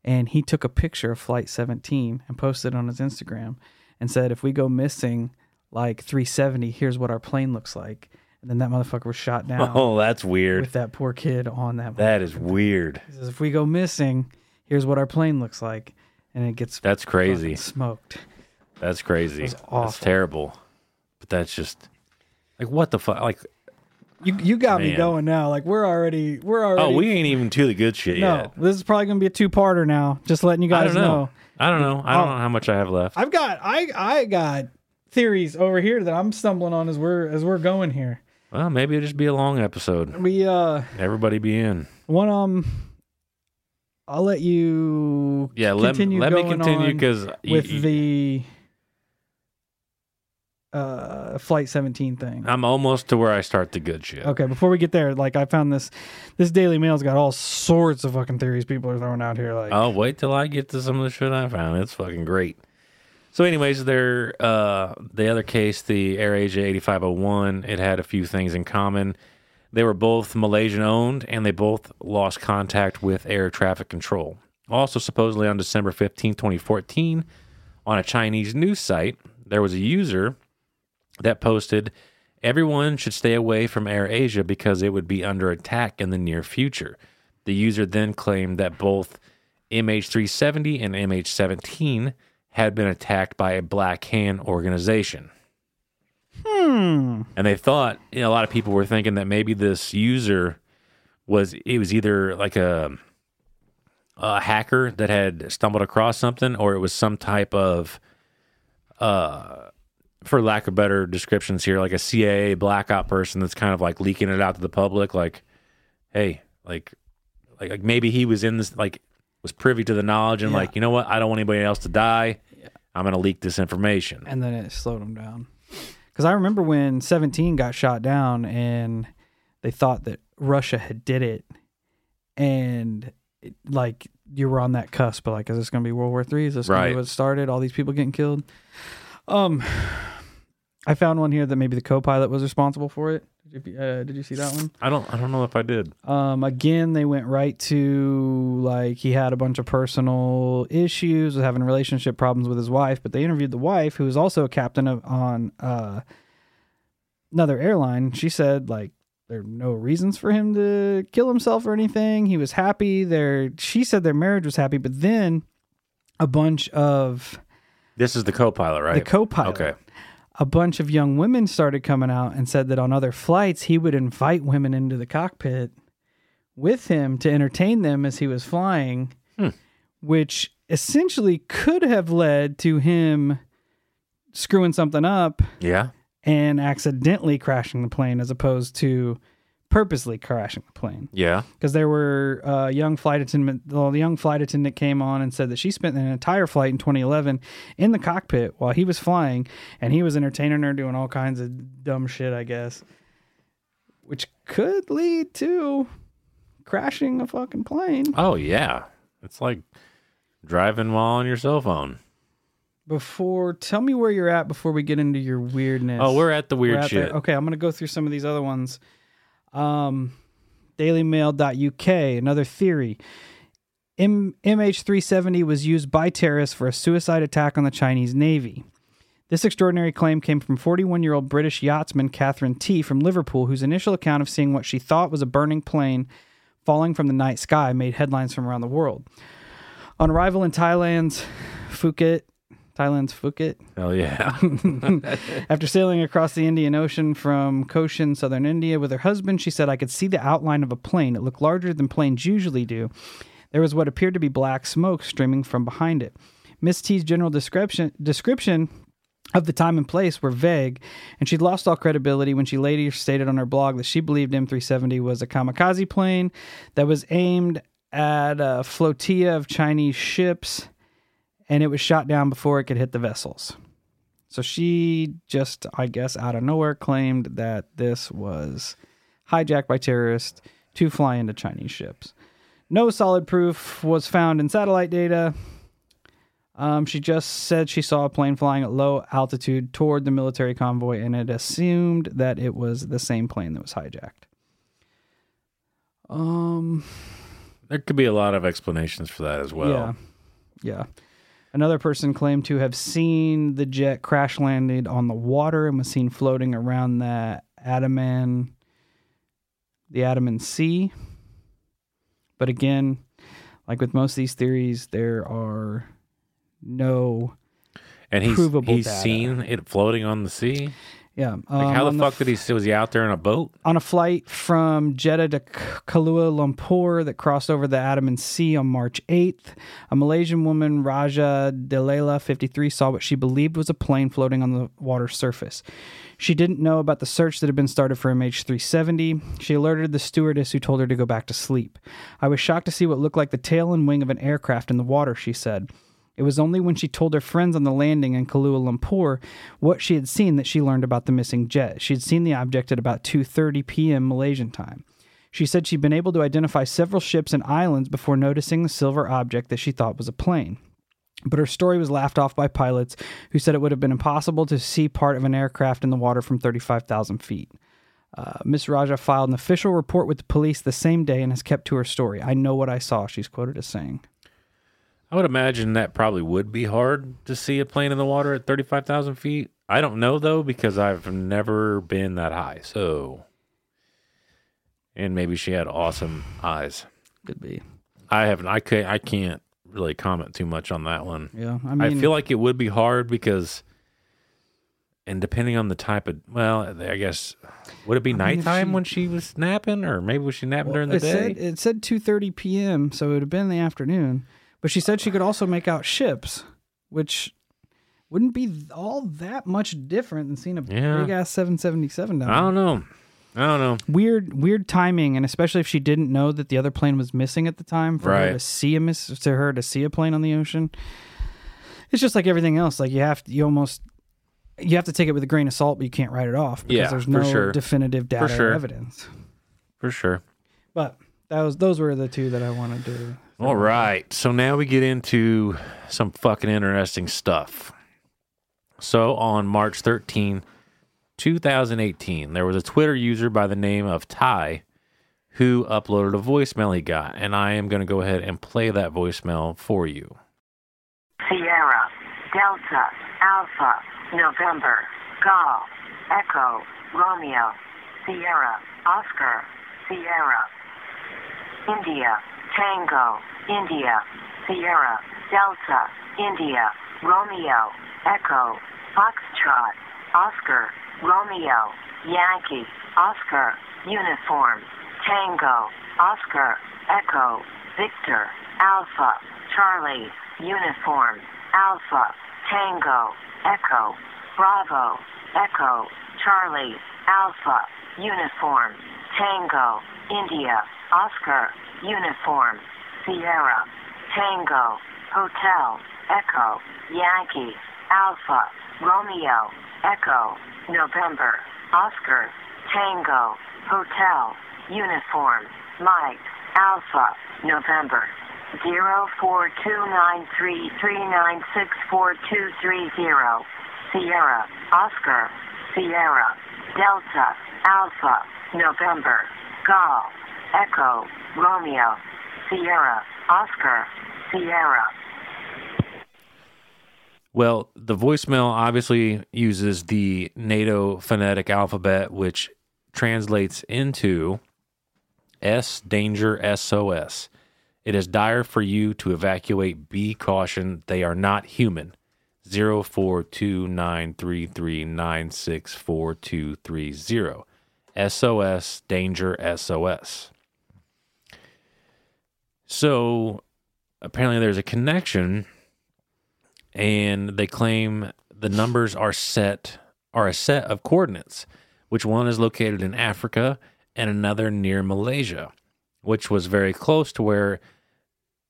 and he took a picture of flight 17 and posted it on his Instagram and said if we go missing like 370 here's what our plane looks like and then that motherfucker was shot down Oh, that's weird. with that poor kid on that That is weird. he says if we go missing here's what our plane looks like and it gets That's crazy. smoked That's crazy. That's terrible. But that's just like what the fuck? Like, you you got me going now like we're already we're already oh, we ain't even to the good shit yet. No, yet. this is probably gonna be a two-parter now. Just letting you guys don't know. know. I don't know. I don't Oh. know how much I have left. I've got I I got theories over here that I'm stumbling on as we're as we're going here. Well, maybe it'll just be a long episode. We uh Everybody be in. one um I'll let you Yeah, let, continue let me going continue on because with the uh flight 17 thing. I'm almost to where I start the good shit. Okay, before we get there, like I found this this Daily Mail's got all sorts of fucking theories people are throwing out here like I'll wait till I get to some of the shit I found. It's fucking great. So, anyways, there uh, the other case, the AirAsia 8501, it had a few things in common. They were both Malaysian owned, and they both lost contact with air traffic control. Also, supposedly on December 15, 2014, on a Chinese news site, there was a user that posted, Everyone should stay away from AirAsia because it would be under attack in the near future. The user then claimed that both MH370 and MH17 had been attacked by a Black Hand organization. hmm And they thought, you know, a lot of people were thinking that maybe this user was, it was either like a, a hacker that had stumbled across something or it was some type of, uh, for lack of better descriptions here, like a CIA black op person that's kind of like leaking it out to the public, like, hey, like, like, like maybe he was in this, like, was privy to the knowledge and Yeah. like, you know what, I don't want anybody else to die. I'm gonna leak this information. and then it slowed them down. Because I remember when 17 got shot down and they thought that Russia had did it, and it, like you were on that cusp, but like, is this going to be World War Three? Is this going to Right. be what started? All these people getting killed. Um, I found one here that maybe the co-pilot was responsible for it. Did you, uh, did you see that one? I don't, I don't know if I did. Um, again, they went right to like he had a bunch of personal issues, was having relationship problems with his wife. But they interviewed the wife, who was also a captain of, on uh, another airline. She said like there are no reasons for him to kill himself or anything. He was happy. There, she said their marriage was happy, but then a bunch of This is the co-pilot, right? the co-pilot. Okay. A bunch of young women started coming out and said that on other flights he would invite women into the cockpit with him to entertain them as he was flying, Hmm. which essentially could have led to him screwing something up Yeah. and accidentally crashing the plane as opposed to purposely crashing the plane Yeah. because there were uh, young flight attendant. Well, the young flight attendant came on and said that she spent an entire flight in 2011 in the cockpit while he was flying, and he was entertaining her, doing all kinds of dumb shit, I guess, which could lead to crashing a fucking plane. Oh yeah. It's like driving while on your cell phone. Before, tell me where you're at before we get into your weirdness. Oh, we're at the weird shit. Okay, I'm going to go through some of these other ones. Um, DailyMail.uk, another theory. M- MH370 was used by terrorists for a suicide attack on the Chinese Navy. This extraordinary claim came from 41 year old British yachtsman Katherine Tee from Liverpool, whose initial account of seeing what she thought was a burning plane falling from the night sky made headlines from around the world. On arrival in Thailand's Phuket, Thailand's Phuket, Hell yeah. after sailing across the Indian Ocean from Cochin, southern India, with her husband, she said, I could see the outline of a plane. It looked larger than planes usually do. There was what appeared to be black smoke streaming from behind it. Miss Tee's general description, description of the time and place were vague, and she'd lost all credibility when she later stated on her blog that she believed M370 was a kamikaze plane that was aimed at a flotilla of Chinese ships, and it was shot down before it could hit the vessels. So she just, I guess, out of nowhere claimed that this was hijacked by terrorists to fly into Chinese ships. No solid proof was found in satellite data. Um, she just said she saw a plane flying at low altitude toward the military convoy and it assumed that it was the same plane that was hijacked. Um, There could be a lot of explanations for that as well. yeah. Yeah. Another person claimed to have seen the jet crash landed on the water and was seen floating around the Andaman the Andaman Sea. But again, like with most of these theories, there are no And he's Provable he's data. seen it floating on the sea. Yeah. Like um, how on the fuck did he? Was he out there in a boat? on a flight from Jeddah to Kuala Lumpur that crossed over the Andaman Sea on March 8th. A Malaysian woman, Raja Dalelah, 53, saw what she believed was a plane floating on the water surface. She didn't know about the search that had been started for MH370. She alerted the stewardess who told her to go back to sleep. I was shocked to see what looked like the tail and wing of an aircraft in the water, she said. It was only when she told her friends on the landing in Kuala Lumpur what she had seen that she learned about the missing jet. She had seen the object at about 2:30 p.m. Malaysian time. She said she'd been able to identify several ships and islands before noticing the silver object that she thought was a plane. But her story was laughed off by pilots who said it would have been impossible to see part of an aircraft in the water from 35,000 feet. Uh, Miss Raja filed an official report with the police the same day and has kept to her story. I know what I saw, she's quoted as saying. I would imagine that probably would be hard to see a plane in the water at 35,000 feet. I don't know though, because I've never been that high. So, and maybe she had awesome eyes. Could be. I haven't, I can't, I can't really comment too much on that one. Yeah. I mean, I, feel like it would be hard because, and depending on the type of, well, I guess, would it be mean, nighttime she- when she was napping, or maybe was she napping during the it day? said it said 2:30 p.m., so it would have been in the afternoon. But she said she could also make out ships, which wouldn't be all that much different than seeing a Yeah. big ass 777 down I don't know. I don't know. Weird, weird timing, and especially if she didn't know that the other plane was missing at the time, for her to see a miss to her to see a plane on the ocean. It's just like everything else. Like you have to, you almost you have to take it with a grain of salt, but you can't write it off because Yeah, there's no sure. definitive data sure. or evidence. For sure. But that was those were the two that I wanted to. All right. So now we get into some fucking interesting stuff. So on March 13, 2018, there was a Twitter user by the name of Ty who uploaded a voicemail he got. And I am going to go ahead and play that voicemail for you. Sierra, Delta, Alpha, November, Golf, Echo, Romeo, Sierra, Oscar, Sierra, India, Tango, India, Sierra, Delta, India, Romeo, Echo, Foxtrot, Oscar, Romeo, Yankee, Oscar, Uniform, Tango, Oscar, Echo, Victor, Alpha, Charlie, Uniform, Alpha, Tango, Echo, Bravo, Echo, Charlie, Alpha, Uniform, Tango, India, Oscar, Uniform, Sierra, Tango, Hotel, Echo, Yankee, Alpha, Romeo, Echo, November, Oscar, Tango, Hotel, Uniform, Mike, Alpha, November, zero four two nine three three nine six four two three zero, Sierra, Oscar, Sierra, Delta, Alpha, November, Golf, Echo, Romeo, Sierra, Oscar, Sierra. Well, the voicemail obviously uses the NATO phonetic alphabet, which translates into S danger SOS. It is dire for you to evacuate. Be caution. They are not human. Zero four two nine three three nine six four two three zero. SOS danger SOS. So apparently there's a connection and they claim the numbers are set are a set of coordinates which one is located in Africa and another near Malaysia which was very close to where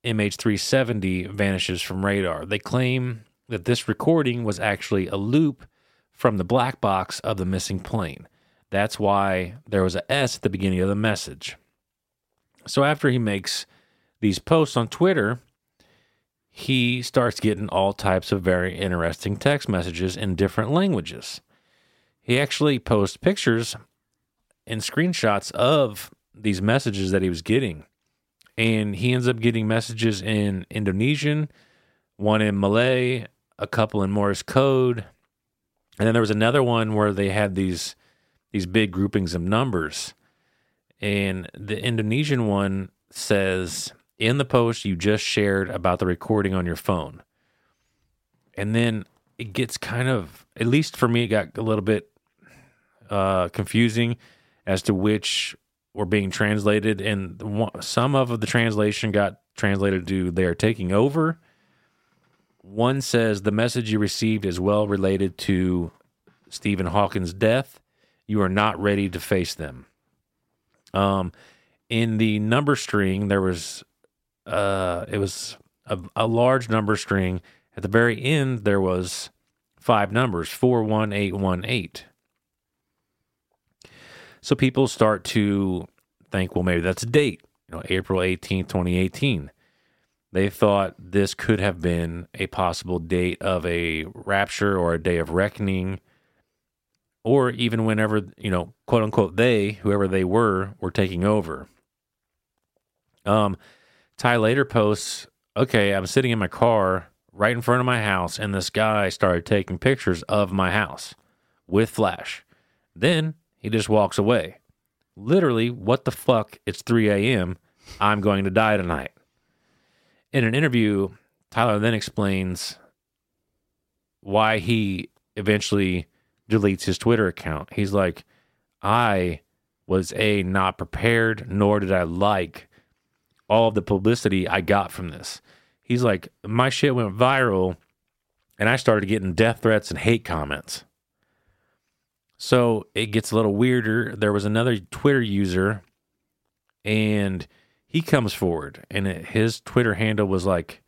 MH370 vanishes from radar they claim that this recording was actually a loop from the black box of the missing plane. That's why there was a S at the beginning of the message. So after he makes these posts on Twitter, he starts getting all types of very interesting text messages in different languages. He actually posts pictures and screenshots of these messages that he was getting. And he ends up getting messages in Indonesian, one in Malay, a couple in Morse code. And then there was another one where they had these these big groupings of numbers. And the Indonesian one says in the post you just shared about the recording on your phone. And then it gets kind of, at least for me, it got a little bit uh, confusing as to which were being translated. And some of the translation got translated to they are taking over. One says the message you received is well related to Stephen Hawking's death. You are not ready to face them. Um, in the number string, there was uh, it was a, a large number string. At the very end, there was five numbers four one eight one eight. So people start to think, well, maybe that's a date, you know, April 18th, 2018. They thought this could have been a possible date of a rapture or a day of reckoning, or even whenever, you know, quote unquote, they, whoever they were, were taking over. Um, Ty later posts, okay, I'm sitting in my car right in front of my house, and this guy started taking pictures of my house with flash. Then he just walks away. Literally, what the fuck? It's 3 a.m. I'm going to die tonight. In an interview, Tyler then explains why he eventually deletes his Twitter account. He's like, I was A, not prepared, nor did I like all of the publicity I got from this. He's like, my shit went viral and I started getting death threats and hate comments. So it gets a little weirder. There was another Twitter user and he comes forward and it, his Twitter handle was like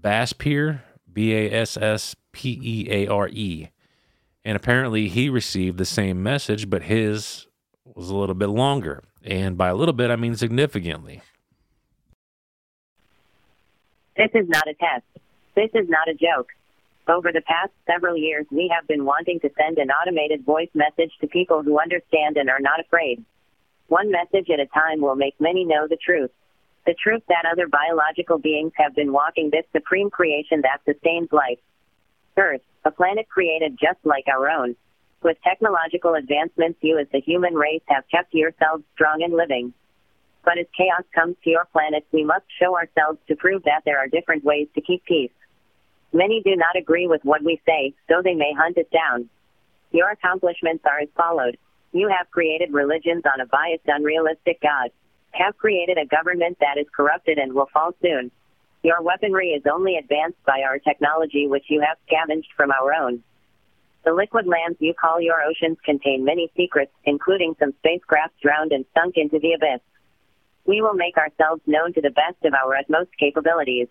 Basspeare, B A S S P E A R E. And apparently he received the same message, but his was a little bit longer. And by a little bit, I mean significantly. This is not a test. This is not a joke. Over the past several years, we have been wanting to send an automated voice message to people who understand and are not afraid. One message at a time will make many know the truth. The truth that other biological beings have been walking this supreme creation that sustains life. Earth, a planet created just like our own. With technological advancements, you as the human race have kept yourselves strong and living. But as chaos comes to your planet, we must show ourselves to prove that there are different ways to keep peace. Many do not agree with what we say, so they may hunt us down. Your accomplishments are as followed. You have created religions on a biased, unrealistic God. Have created a government that is corrupted and will fall soon. Your weaponry is only advanced by our technology, which you have scavenged from our own. The liquid lands you call your oceans contain many secrets, including some spacecraft drowned and sunk into the abyss. We will make ourselves known to the best of our utmost capabilities.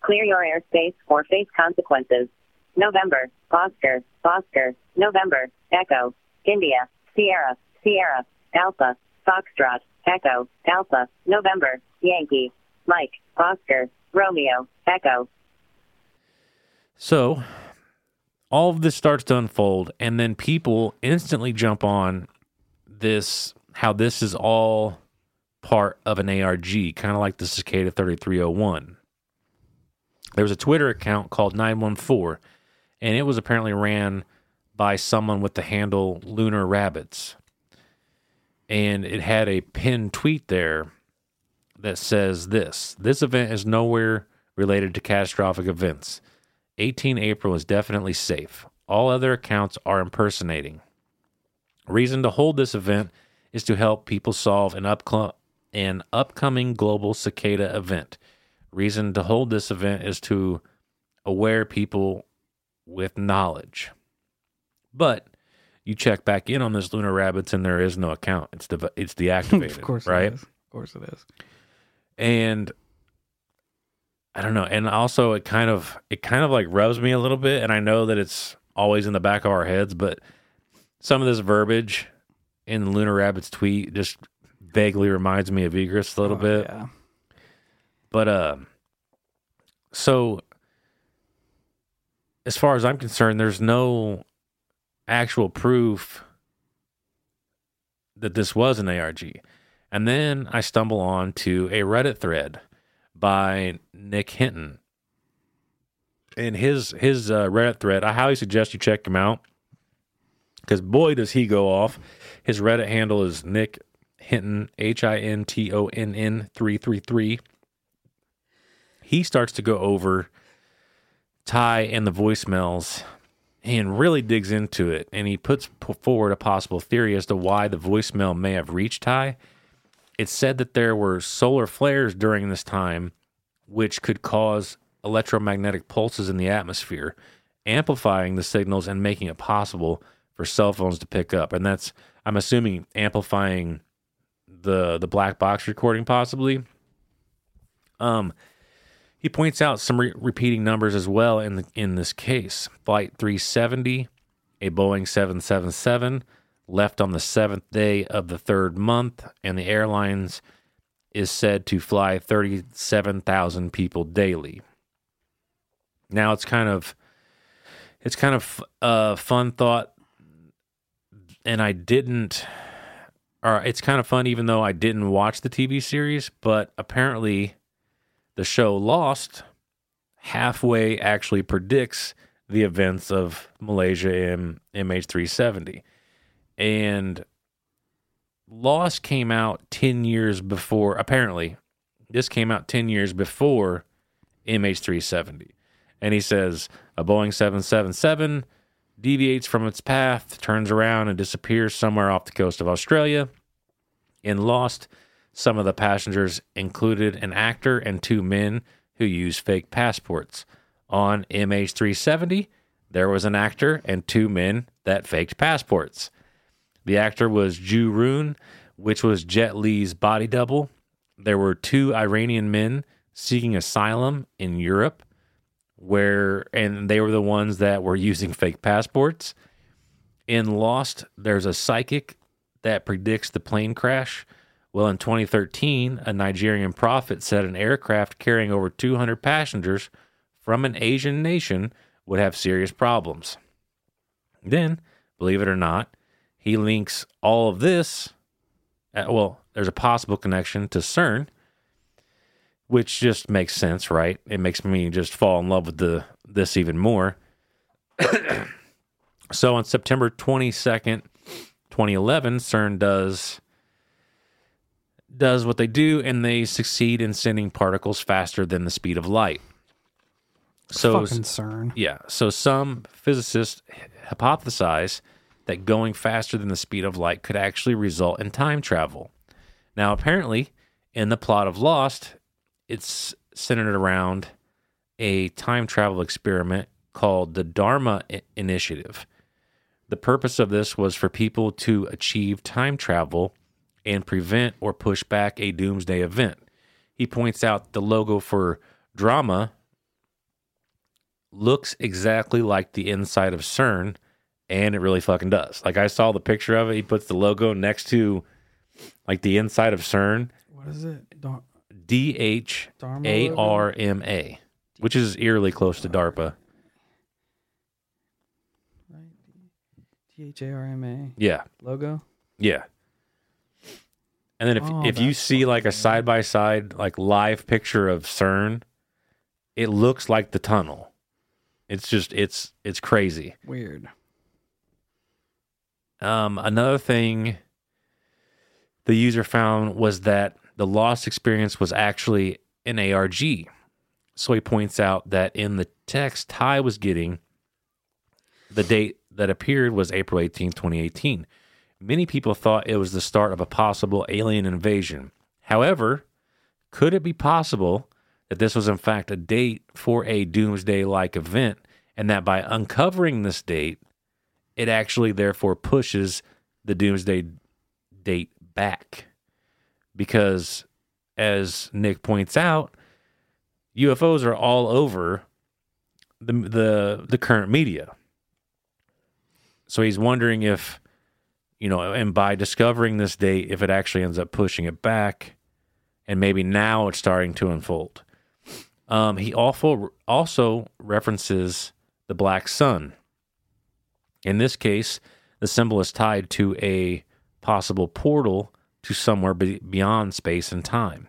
Clear your airspace or face consequences. November, Oscar, Oscar, November, Echo, India, Sierra, Sierra, Alpha, Foxtrot, Echo, Alpha, November, Yankee, Mike, Oscar, Romeo, Echo. So all of this starts to unfold, and then people instantly jump on this how this is all part of an ARG, kind of like the Cicada 3301. There was a Twitter account called 914, and it was apparently ran by someone with the handle Lunar Rabbits. And it had a pinned tweet there that says this This event is nowhere related to catastrophic events. 18 April is definitely safe. All other accounts are impersonating. Reason to hold this event is to help people solve an, upcl- an upcoming global cicada event. Reason to hold this event is to aware people with knowledge. But you check back in on this lunar rabbits and there is no account. It's the it's deactivated, of course, right? It is. Of course, it is. and I don't know. And also, it kind of it kind of like rubs me a little bit. And I know that it's always in the back of our heads, but some of this verbiage in the Lunar Rabbit's tweet just vaguely reminds me of Egress a little Oh, bit. Yeah. But uh so as far as I'm concerned, there's no actual proof that this was an ARG. And then I stumble on to a Reddit thread by Nick Hinton. And his his uh, Reddit thread, I highly suggest you check him out because boy does he go off. His Reddit handle is Nick Hinton, H I N T O N N three three three. He starts to go over Ty and the voicemails and really digs into it. And he puts forward a possible theory as to why the voicemail may have reached Ty. It's said that there were solar flares during this time, which could cause electromagnetic pulses in the atmosphere, amplifying the signals and making it possible for cell phones to pick up. And that's, I'm assuming, amplifying the the black box recording possibly. Um, he points out some re- repeating numbers as well in the, in this case. Flight 370, a Boeing 777, left on the seventh day of the third month, and the airlines is said to fly 37,000 people daily. Now it's kind of it's kind of a fun thought, and I didn't. Or it's kind of fun, even though I didn't watch the TV series. But apparently, the show Lost halfway actually predicts the events of Malaysia in MH370. And Lost came out 10 years before, apparently, this came out 10 years before MH370. And he says a Boeing 777 deviates from its path, turns around, and disappears somewhere off the coast of Australia. In Lost, some of the passengers included an actor and two men who used fake passports. On MH370, there was an actor and two men that faked passports. The actor was Ju Roon, which was Jet Li's body double. There were two Iranian men seeking asylum in Europe, where and they were the ones that were using fake passports. In Lost, there's a psychic that predicts the plane crash. Well, in 2013, a Nigerian prophet said an aircraft carrying over 200 passengers from an Asian nation would have serious problems. Then, believe it or not, he links all of this. uh, well, there's a possible connection to CERN, which just makes sense, right? It makes me just fall in love with the this even more. so on September 22nd, 2011, CERN does does what they do and they succeed in sending particles faster than the speed of light. So Fucking CERN. yeah, so some physicists hypothesize that going faster than the speed of light could actually result in time travel. Now, apparently, in the plot of Lost, it's centered around a time travel experiment called the Dharma Initiative. The purpose of this was for people to achieve time travel and prevent or push back a doomsday event. He points out the logo for Dharma looks exactly like the inside of CERN, and it really fucking does. Like I saw the picture of it. He puts the logo next to like the inside of CERN. What is it? D H A R M A, which is eerily close to DARPA. D H A R M A. Yeah, logo. yeah. And then if Oh, if you see like a side by side like live picture of CERN, it looks like the tunnel. It's just it's it's crazy. Weird. Um, another thing the user found was that the lost experience was actually an ARG. So he points out that in the text Ty was getting, the date that appeared was April 18, 2018. Many people thought it was the start of a possible alien invasion. However, could it be possible that this was in fact a date for a doomsday like event and that by uncovering this date, it actually therefore pushes the doomsday date back because as nick points out ufos are all over the the, the current media so he's wondering if, you know, and by discovering this date, if it actually ends up pushing it back, and maybe now it's starting to unfold. Um, he also also references the black sun. In this case, the symbol is tied to a possible portal to somewhere be- beyond space and time.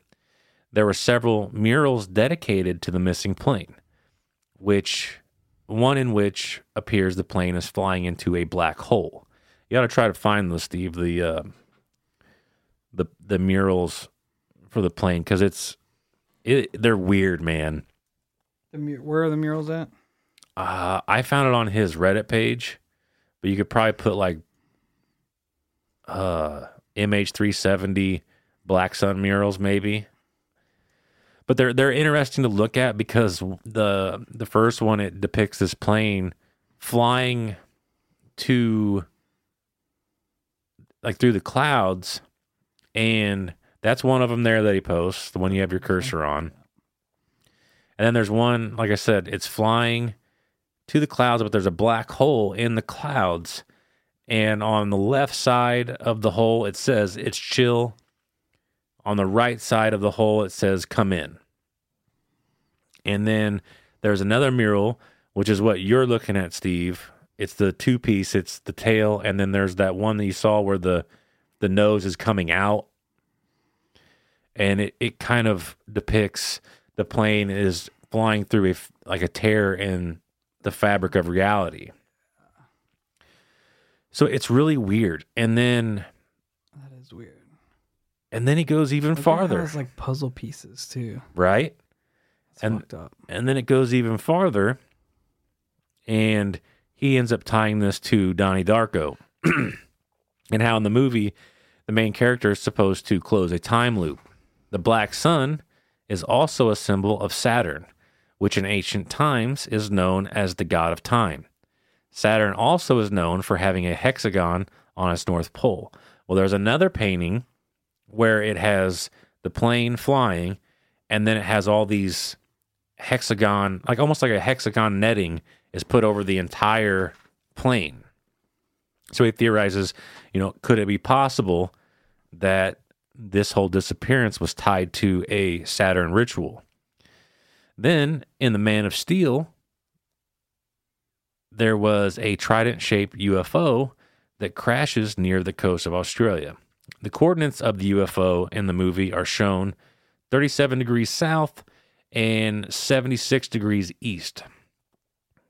There were several murals dedicated to the missing plane, which one in which appears the plane is flying into a black hole. You got to try to find those, Steve. The uh, the the murals for the plane because it's it, they're weird, man. The where are the murals at? Uh, I found it on his Reddit page, but you could probably put like uh MH370 Black Sun murals maybe. But they're they're interesting to look at because the the first one it depicts this plane flying to like through the clouds and that's one of them there that he posts, the one you have your cursor on. And then there's one, like I said, it's flying to the clouds, but there's a black hole in the clouds. And on the left side of the hole, it says it's chill. On the right side of the hole, it says come in. And then there's another mural, which is what you're looking at, Steve. It's the two piece, it's the tail, and then there's that one that you saw where the the nose is coming out. And it, it kind of depicts the plane is flying through a like a tear in the fabric of reality. So it's really weird. And then That is weird. and then he goes even Look at how farther, It's like puzzle pieces too. right? It's And- fucked up. And then it goes even farther and he ends up tying this to Donnie Darko and how in the movie the main character is supposed to close a time loop. The black sun is also a symbol of Saturn, which in ancient times is known as the god of time. Saturn also is known for having a hexagon on its north pole. Well, there's another painting where it has the plane flying and then it has all these hexagon, like almost like a hexagon netting is put over the entire plane. So he theorizes, you know, could it be possible that this whole disappearance was tied to a Saturn ritual? Then in The Man of Steel, there was a trident shaped UFO that crashes near the coast of Australia. The coordinates of the UFO in the movie are shown 37 degrees south and 76 degrees east.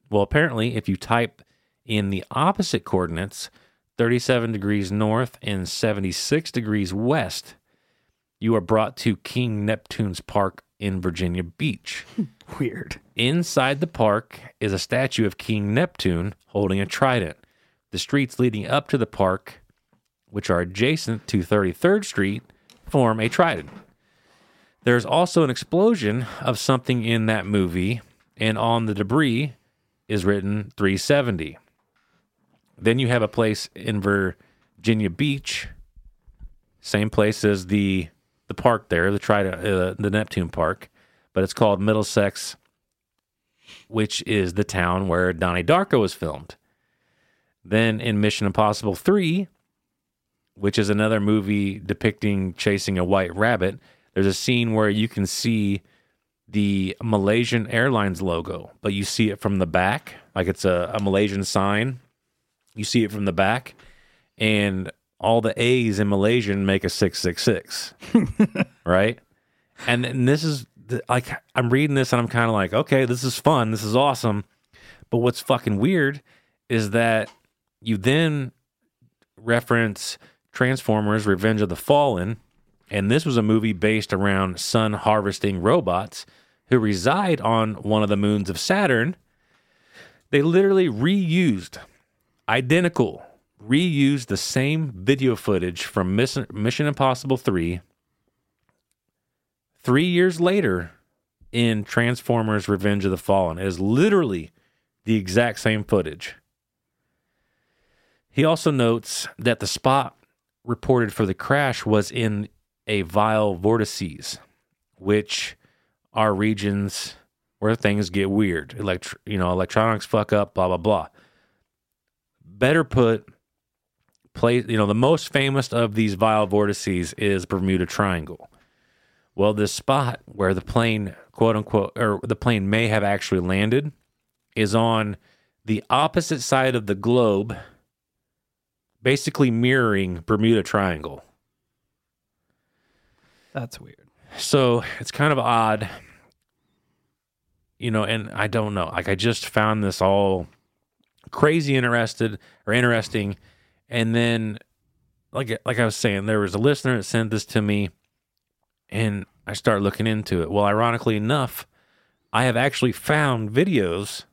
Well, apparently, if you type in the opposite coordinates, 37 degrees north and 76 degrees west, you are brought to King Neptune's Park in Virginia Beach. Weird. Inside the park is a statue of King Neptune holding a trident. The streets leading up to the park, which are adjacent to 33rd Street, form a trident. There's also an explosion of something in that movie, and on the debris is written 370. Then you have a place in Virginia Beach, same place as the the park there, the trident, uh, the Neptune Park, but it's called Middlesex which is the town where Donnie Darko was filmed. Then in Mission Impossible 3, which is another movie depicting chasing a white rabbit, there's a scene where you can see the Malaysian Airlines logo, but you see it from the back, like it's a, a Malaysian sign. You see it from the back, and all the A's in Malaysian make a 666, right? And, and this is like I'm reading this and I'm kind of like, okay, this is fun, this is awesome. But what's fucking weird is that you then reference Transformers: Revenge of the Fallen, and this was a movie based around sun harvesting robots who reside on one of the moons of Saturn. They literally reused identical reused the same video footage from Mission, Impossible 3 three years later in Transformers Revenge of the Fallen. It is literally the exact same footage. He also notes that the spot reported for the crash was in a vile vortices, which are regions where things get weird. Elect- you know, electronics fuck up, blah, blah, blah. better put, place you know the most famous of these vile vortices is Bermuda Triangle. Well, this spot where the plane, quote unquote, or the plane may have actually landed, is on the opposite side of the globe, basically mirroring Bermuda Triangle. That's weird. So it's kind of odd, you know, and I don't know. Like I just found this all crazy interested or interesting, and then like like I was saying, there was a listener that sent this to me, and I started looking into it. Well, ironically enough, I have actually found videos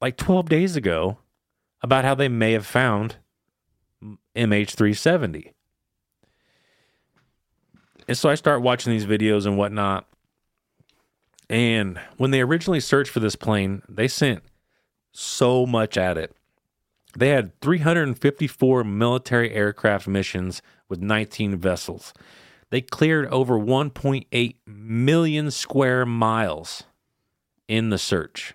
like 12 days ago about how they may have found MH370. And so I start watching these videos and whatnot. And when they originally searched for this plane, they sent so much at it. They had 354 military aircraft missions with 19 vessels. They cleared over 1.8 million square miles in the search.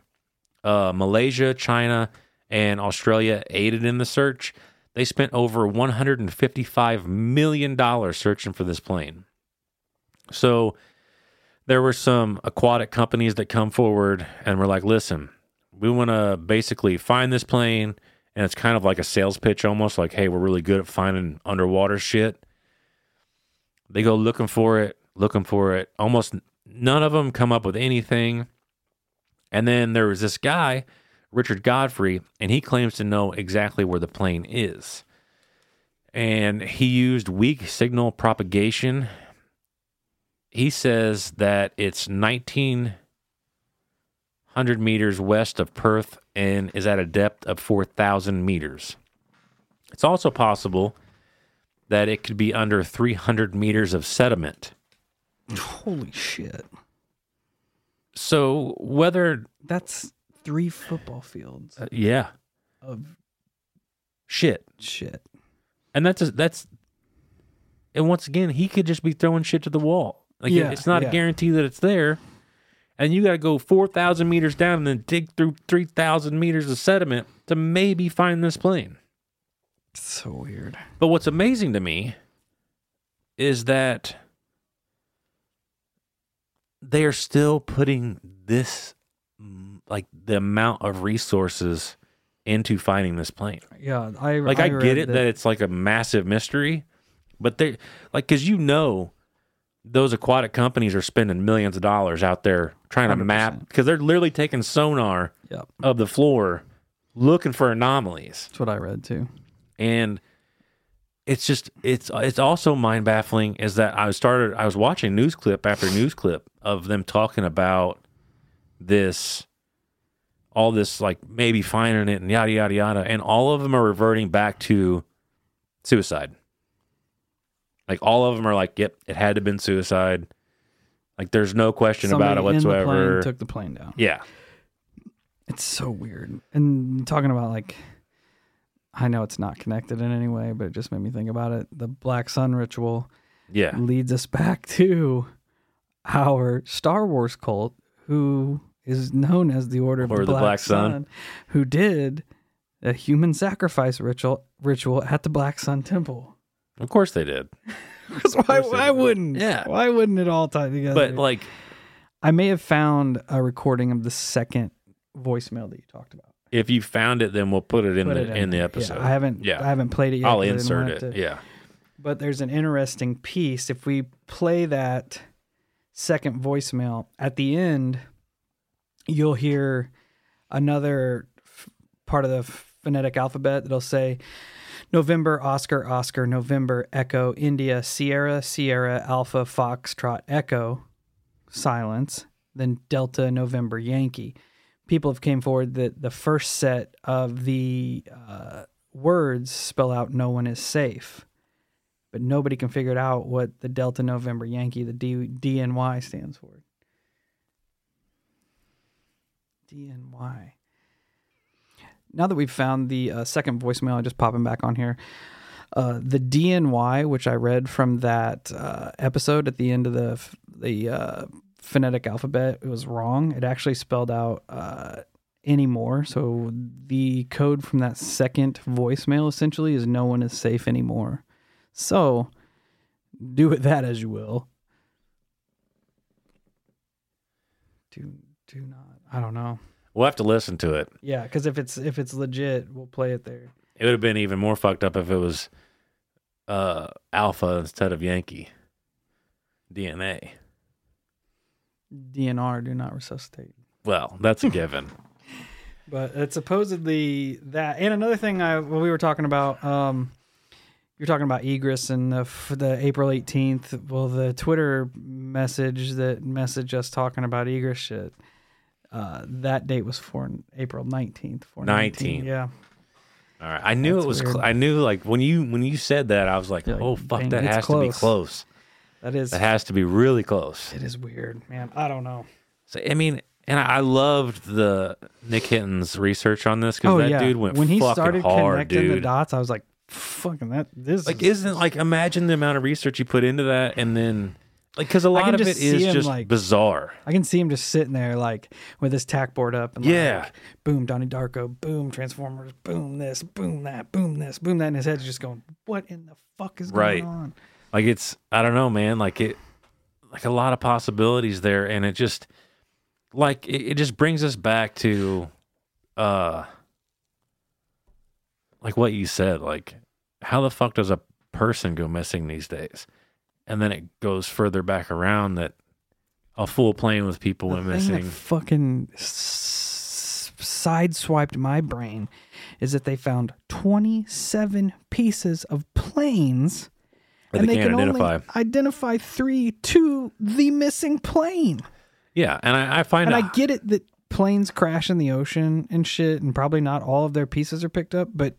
Uh, Malaysia, China, and Australia aided in the search. They spent over $155 million searching for this plane. So there were some aquatic companies that come forward and were like, listen, we want to basically find this plane. And it's kind of like a sales pitch almost like, hey, we're really good at finding underwater shit. They go looking for it, looking for it. Almost none of them come up with anything. And then there was this guy, Richard Godfrey, and he claims to know exactly where the plane is. And he used weak signal propagation he says that it's 1900 meters west of Perth and is at a depth of 4,000 meters. It's also possible that it could be under 300 meters of sediment. Holy shit. So whether That's three football fields uh, yeah, of shit. shit. And that's a, that's and once again, he could just be throwing shit to the wall. Like Yeah, it's not yeah. a guarantee that it's there. And you got to go 4,000 meters down and then dig through 3,000 meters of sediment to maybe find this plane. So weird. But what's amazing to me is that they are still putting this, like the amount of resources into finding this plane. Yeah, I Like I, read get it that, it's like a massive mystery, but they like because you know those aquatic companies are spending millions of dollars out there trying to map 100%. because they're literally taking sonar Yep, of the floor looking for anomalies that's what I read too. and it's just it's it's also mind baffling is that I started I was watching news clip after news clip of them talking about this all this like maybe finding it and yada yada yada and all of them are reverting back to suicide like all of them are like yep it had to have been suicide like there's no question about it Somebody in the plane whatsoever took the plane down. yeah It's so weird. And talking about like, I know it's not connected in any way, but it just made me think about it. The Black Sun ritual yeah leads us back to our Star Wars cult, who is known as the Order of the, of the Black, Black Sun. Sun, who did a human sacrifice ritual ritual at the Black Sun Temple. Of course they did why, why wouldn't? Yeah. Why wouldn't it all tie together? but like I may have found a recording of the second voicemail that you talked about. if you found it then we'll put it in Put the it in the Yeah, episode I haven't. yeah I haven't played it yet. I'll insert it. to- Yeah. But there's an interesting piece. If we play that second voicemail at the end, you'll hear another f- part of the phonetic alphabet that'll say November, Oscar, Oscar, November, Echo, India, Sierra, Sierra, Alpha, Foxtrot, Echo, silence, then Delta, November, Yankee. People have came forward that the first set of the uh, words spell out "no one is safe," but nobody can figure it out what the Delta, November, Yankee, the D, DNY stands for. DNY. Now that we've found the uh, second voicemail, I'm just popping back on here. Uh, the DNY, which I read from that uh, episode at the end of the f- the uh, phonetic alphabet, it was wrong. It actually spelled out uh, anymore. So the code from that second voicemail essentially is no one is safe anymore. So do with that as you will. Do do not. I don't know. We'll have to listen to it. Yeah, because if it's if it's legit, we'll play it there. It would have been even more fucked up if it was uh, Alpha instead of Yankee. DNA. DNR, do not resuscitate. Well, that's a given. But it's supposedly that. And another thing, I well, we were talking about. Um, you're talking about egress and the the April 18th. Well, the Twitter message that messaged us talking about egress shit. Uh, that date was for April 19th. For 19th. Yeah. All right. I knew That's it was. Cl- I knew like when you when you said that, I was like, You're like, oh fuck, "Dang, that has to be close." close. That is. That has to be really close. it is weird, man. I don't know. So I mean, and I, loved the Nick Hinton's research on this because Oh that yeah. dude went when he fucking started hard, connecting the dots, I was like, "Fucking that! This like, is, isn't like imagine the amount of research you put into that, and then like because a lot of it is just him, just like- bizarre. I can see him just sitting there like with his tack board up and Yeah. like boom Donnie Darko, boom Transformers, boom this, boom that, boom this, boom that, and his head's just going, What in the fuck is Right. going on? Like it's I don't know, man. Like it, like a lot of possibilities there, and it just like it, it just brings us back to, uh, like what you said. Like how the fuck does a person go missing these days? And then it goes further back around that a full plane with people went The that missing. fucking s- sideswiped my brain is that they found 27 pieces of planes and they they can identify. only identify three to the missing plane. Yeah, and I, I find And I get it that planes crash in the ocean and shit, and probably not all of their pieces are picked up, but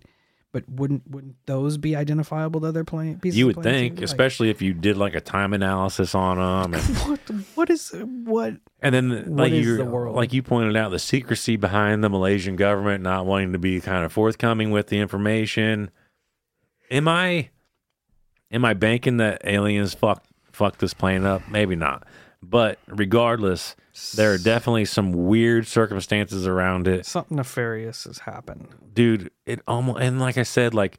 but wouldn't wouldn't those be identifiable to other plane pieces? you would think. Like, especially if you did like a time analysis on them, and, what what is what? and then like you the world? like you pointed out, the secrecy behind the Malaysian government not wanting to be kind of forthcoming with the information. Am I am I banking that aliens fuck fuck this plane up? Maybe not, but regardless, there are definitely some weird circumstances around it. Something nefarious has happened. dude it almost and like i said like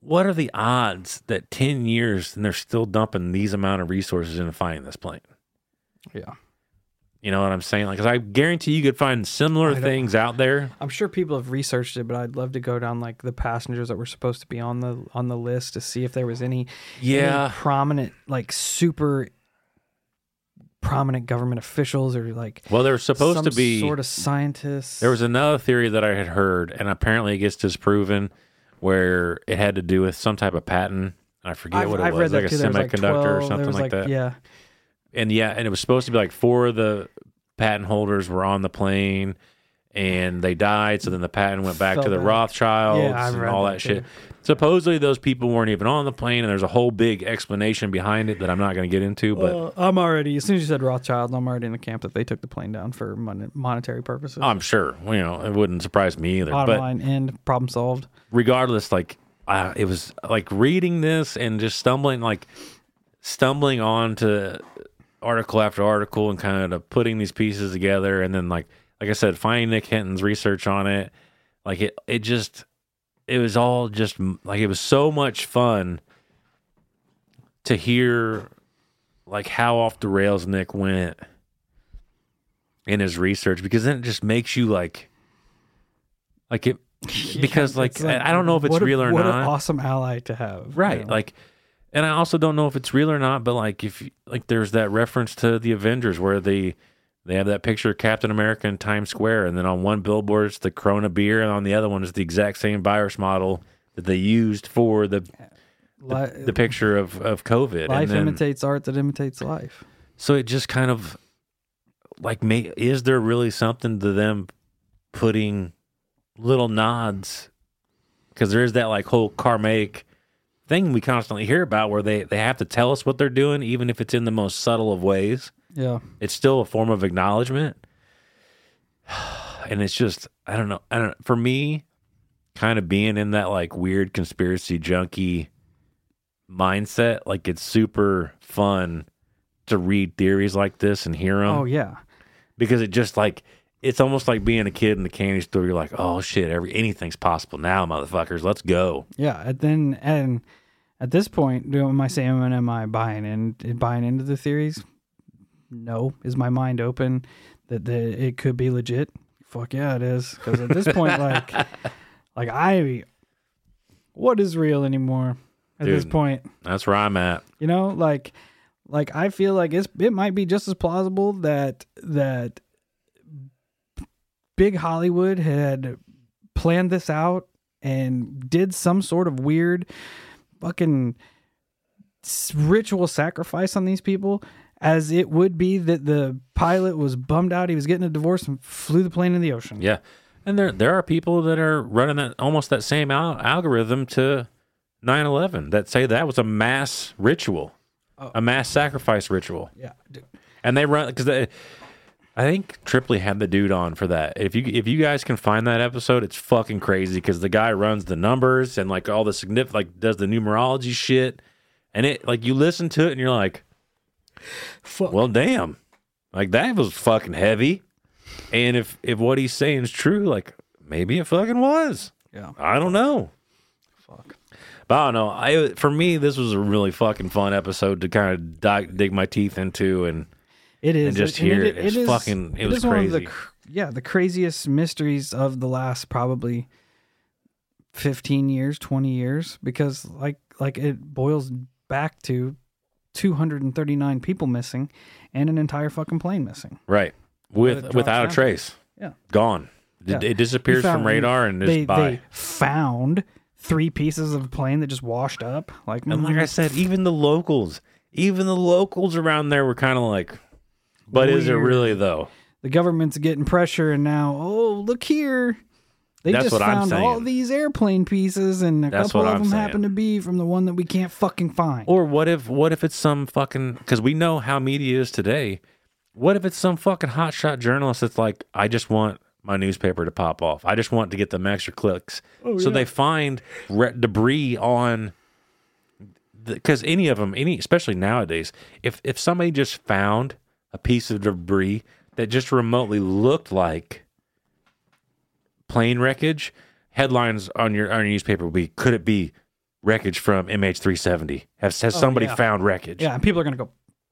what are the odds that 10 years and they're still dumping these amount of resources into finding this plane? Yeah, you know what i'm saying? Like 'cause i guarantee you could find similar things out there. I'm sure people have researched it, but I'd love to go down like the passengers that were supposed to be on the on the list to see if there was any any yeah. prominent like super prominent government officials or like well they're supposed to be sort of scientists. there was another theory that i had heard and apparently it gets disproven where it had to do with some type of patent i forget I've, what it I've was like a too. Was, like, semiconductor 12 or something was, like, that Yeah, and yeah, and it was supposed to be like four of the patent holders were on the plane and they died. So then the patent went back to the back. Rothschilds Yeah, and all that that, shit. Supposedly those people weren't even on the plane, and there's a whole big explanation behind it that I'm not going to get into. But I'm already as soon as you said Rothschild, I'm already in the camp that they took the plane down for mon- monetary purposes. I'm sure you know it wouldn't surprise me either. Bottom but line, end problem solved. regardless, like uh, it was like reading this and just stumbling, like stumbling on to article after article and kind of putting these pieces together, and then like like I said, finding Nick Hinton's research on it, like it it just it was all just like it was so much fun to hear like how off the rails Nick went in his research because then it just makes you like like it because like, I I don't know if it's a- real or what not. An awesome ally to have, right you know? like and i also don't know if it's real or not but like if like there's that reference to the avengers where they they have that picture of captain america in times square and then on one billboard it's the corona beer and on the other one is the exact same virus model that they used for the Li- the picture of of covid life and then, imitates art that imitates life. so it just kind of like may is there really something to them putting little nods? Because there is that like whole karmic thing we constantly hear about where they they have to tell us what they're doing even if it's in the most subtle of ways Yeah, it's still a form of acknowledgement and it's just i don't know i don't for me kind of being in that like weird conspiracy junkie mindset like it's super fun to read theories like this and hear them oh yeah, because it just like it's almost like being a kid in the candy store. You're like, oh shit, every anything's possible now, motherfuckers. Let's go. Yeah, and then and at this point, do am I saying am I buying in buying into the theories? No. Is my mind open that the it could be legit? Fuck yeah, it is. Because at this point, like, like I, what is real anymore? At this point, That's where I'm at. you know, like, like I feel like it's it might be just as plausible that that big Hollywood had planned this out and did some sort of weird fucking ritual sacrifice on these people as it would be that the pilot was bummed out he was getting a divorce and flew the plane in the ocean. Yeah, and there there are people that are running that almost that same al- algorithm to 9/11 that say that was a mass ritual, oh. a mass sacrifice ritual, Yeah. dude. and they run because. I think Tripley had the dude on for that. If you if you guys can find that episode, it's fucking crazy because the guy runs the numbers and like all the significant like does the numerology shit, and it like you listen to it and you're like, Fuck. well, damn, like that was fucking heavy. And if if what he's saying is true, like maybe it fucking was. Yeah. I don't know. Fuck. But I don't know. I for me, this was a really fucking fun episode to kind of dig, dig my teeth into, and It is and just and hear it. It's fucking- it was is one of the yeah, the craziest mysteries of the last probably fifteen years, twenty years, because like like it boils back to two hundred and thirty nine people missing and an entire fucking plane missing. right with without a down. trace, Yeah. gone. It, Yeah. it disappears found- from radar and they, by. They found three pieces of a plane that just washed up. Like, and like mm, I said, even the locals, even the locals around there were kind of like, "But is it really though?" the government's getting pressure, and now, oh, look here. They That's just what I'm found all these airplane pieces, and a That's couple of I'm them saying. happen to be from the one that we can't fucking find. Or what if what if it's some fucking because we know how media is today. What if it's some fucking hotshot journalist that's like, I just want my newspaper to pop off. I just want to get them extra clicks. Oh, so they find re- debris on because any of them, any especially nowadays, if if somebody just found a piece of debris that just remotely looked like plane wreckage, headlines on your on your newspaper would be, could it be wreckage from MH370? Has has somebody Oh, yeah. found wreckage? yeah, and people are gonna go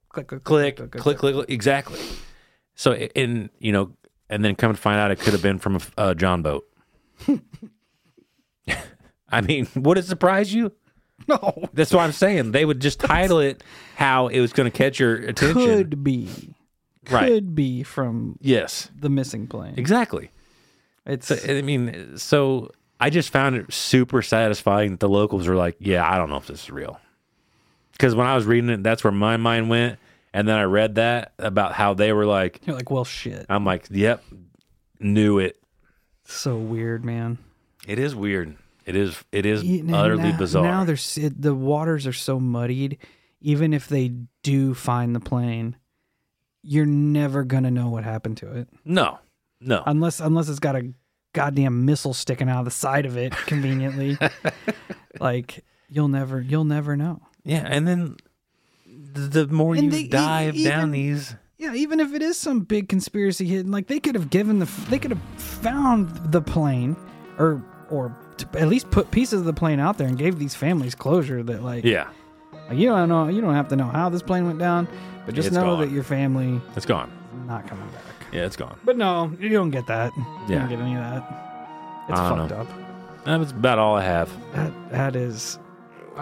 click, click, Click, click, click, click, exactly. So, in you know, and then come to find out it could have been from a uh, John boat. I mean, would it surprise you? No, That's what I'm saying. They would just title it how it was going to catch your attention. could be, Right. could be from Yes, the missing plane. exactly. It's So, I mean, so I just found it super satisfying that the locals were like, "Yeah, I don't know if this is real." Because when I was reading it, that's where my mind went, and then I read that about how they were like, you're like, well, shit. I'm like, "Yep, knew it." so weird, man. It is weird. It is. It is utterly now, bizarre. Now there's it, the waters are so muddied. Even if they do find the plane, you're never gonna know what happened to it no, no. unless unless it's got a goddamn missile sticking out of the side of it conveniently. like you'll never you'll never know. yeah, and then the, the more And you they dive down these, Yeah, even if it is some big conspiracy hidden, like they could have given the they could have found the plane or or at least put pieces of the plane out there and gave these families closure that like yeah, Like, you don't know. You don't have to know how this plane went down, but just It's know gone. that your family it's gone. not coming back. Yeah, it's gone. But no, you don't get that. You Yeah. don't get any of that. It's I don't fucked know. up. That's about all I have. That that is.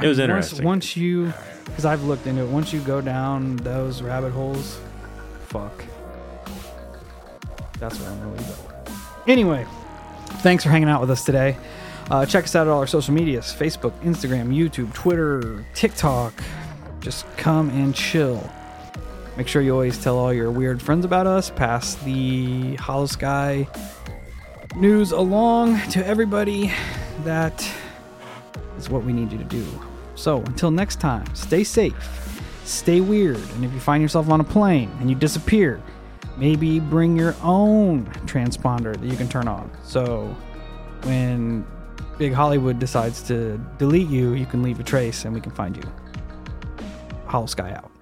It was interesting. Once, once you, because I've looked into it. Once you go down those rabbit holes, fuck. That's what I'm really. Anyway, thanks for hanging out with us today. Uh, check us out at all our social medias: Facebook, Instagram, YouTube, Twitter, TikTok. Just come and chill. Make sure you always tell all your weird friends about us. Pass the Holosky news along to everybody. That is what we need you to do. So until next time, stay safe, stay weird, and if you find yourself on a plane and you disappear, maybe bring your own transponder that you can turn on. So when Big Hollywood decides to delete you, you can leave a trace and we can find you. Holosky out.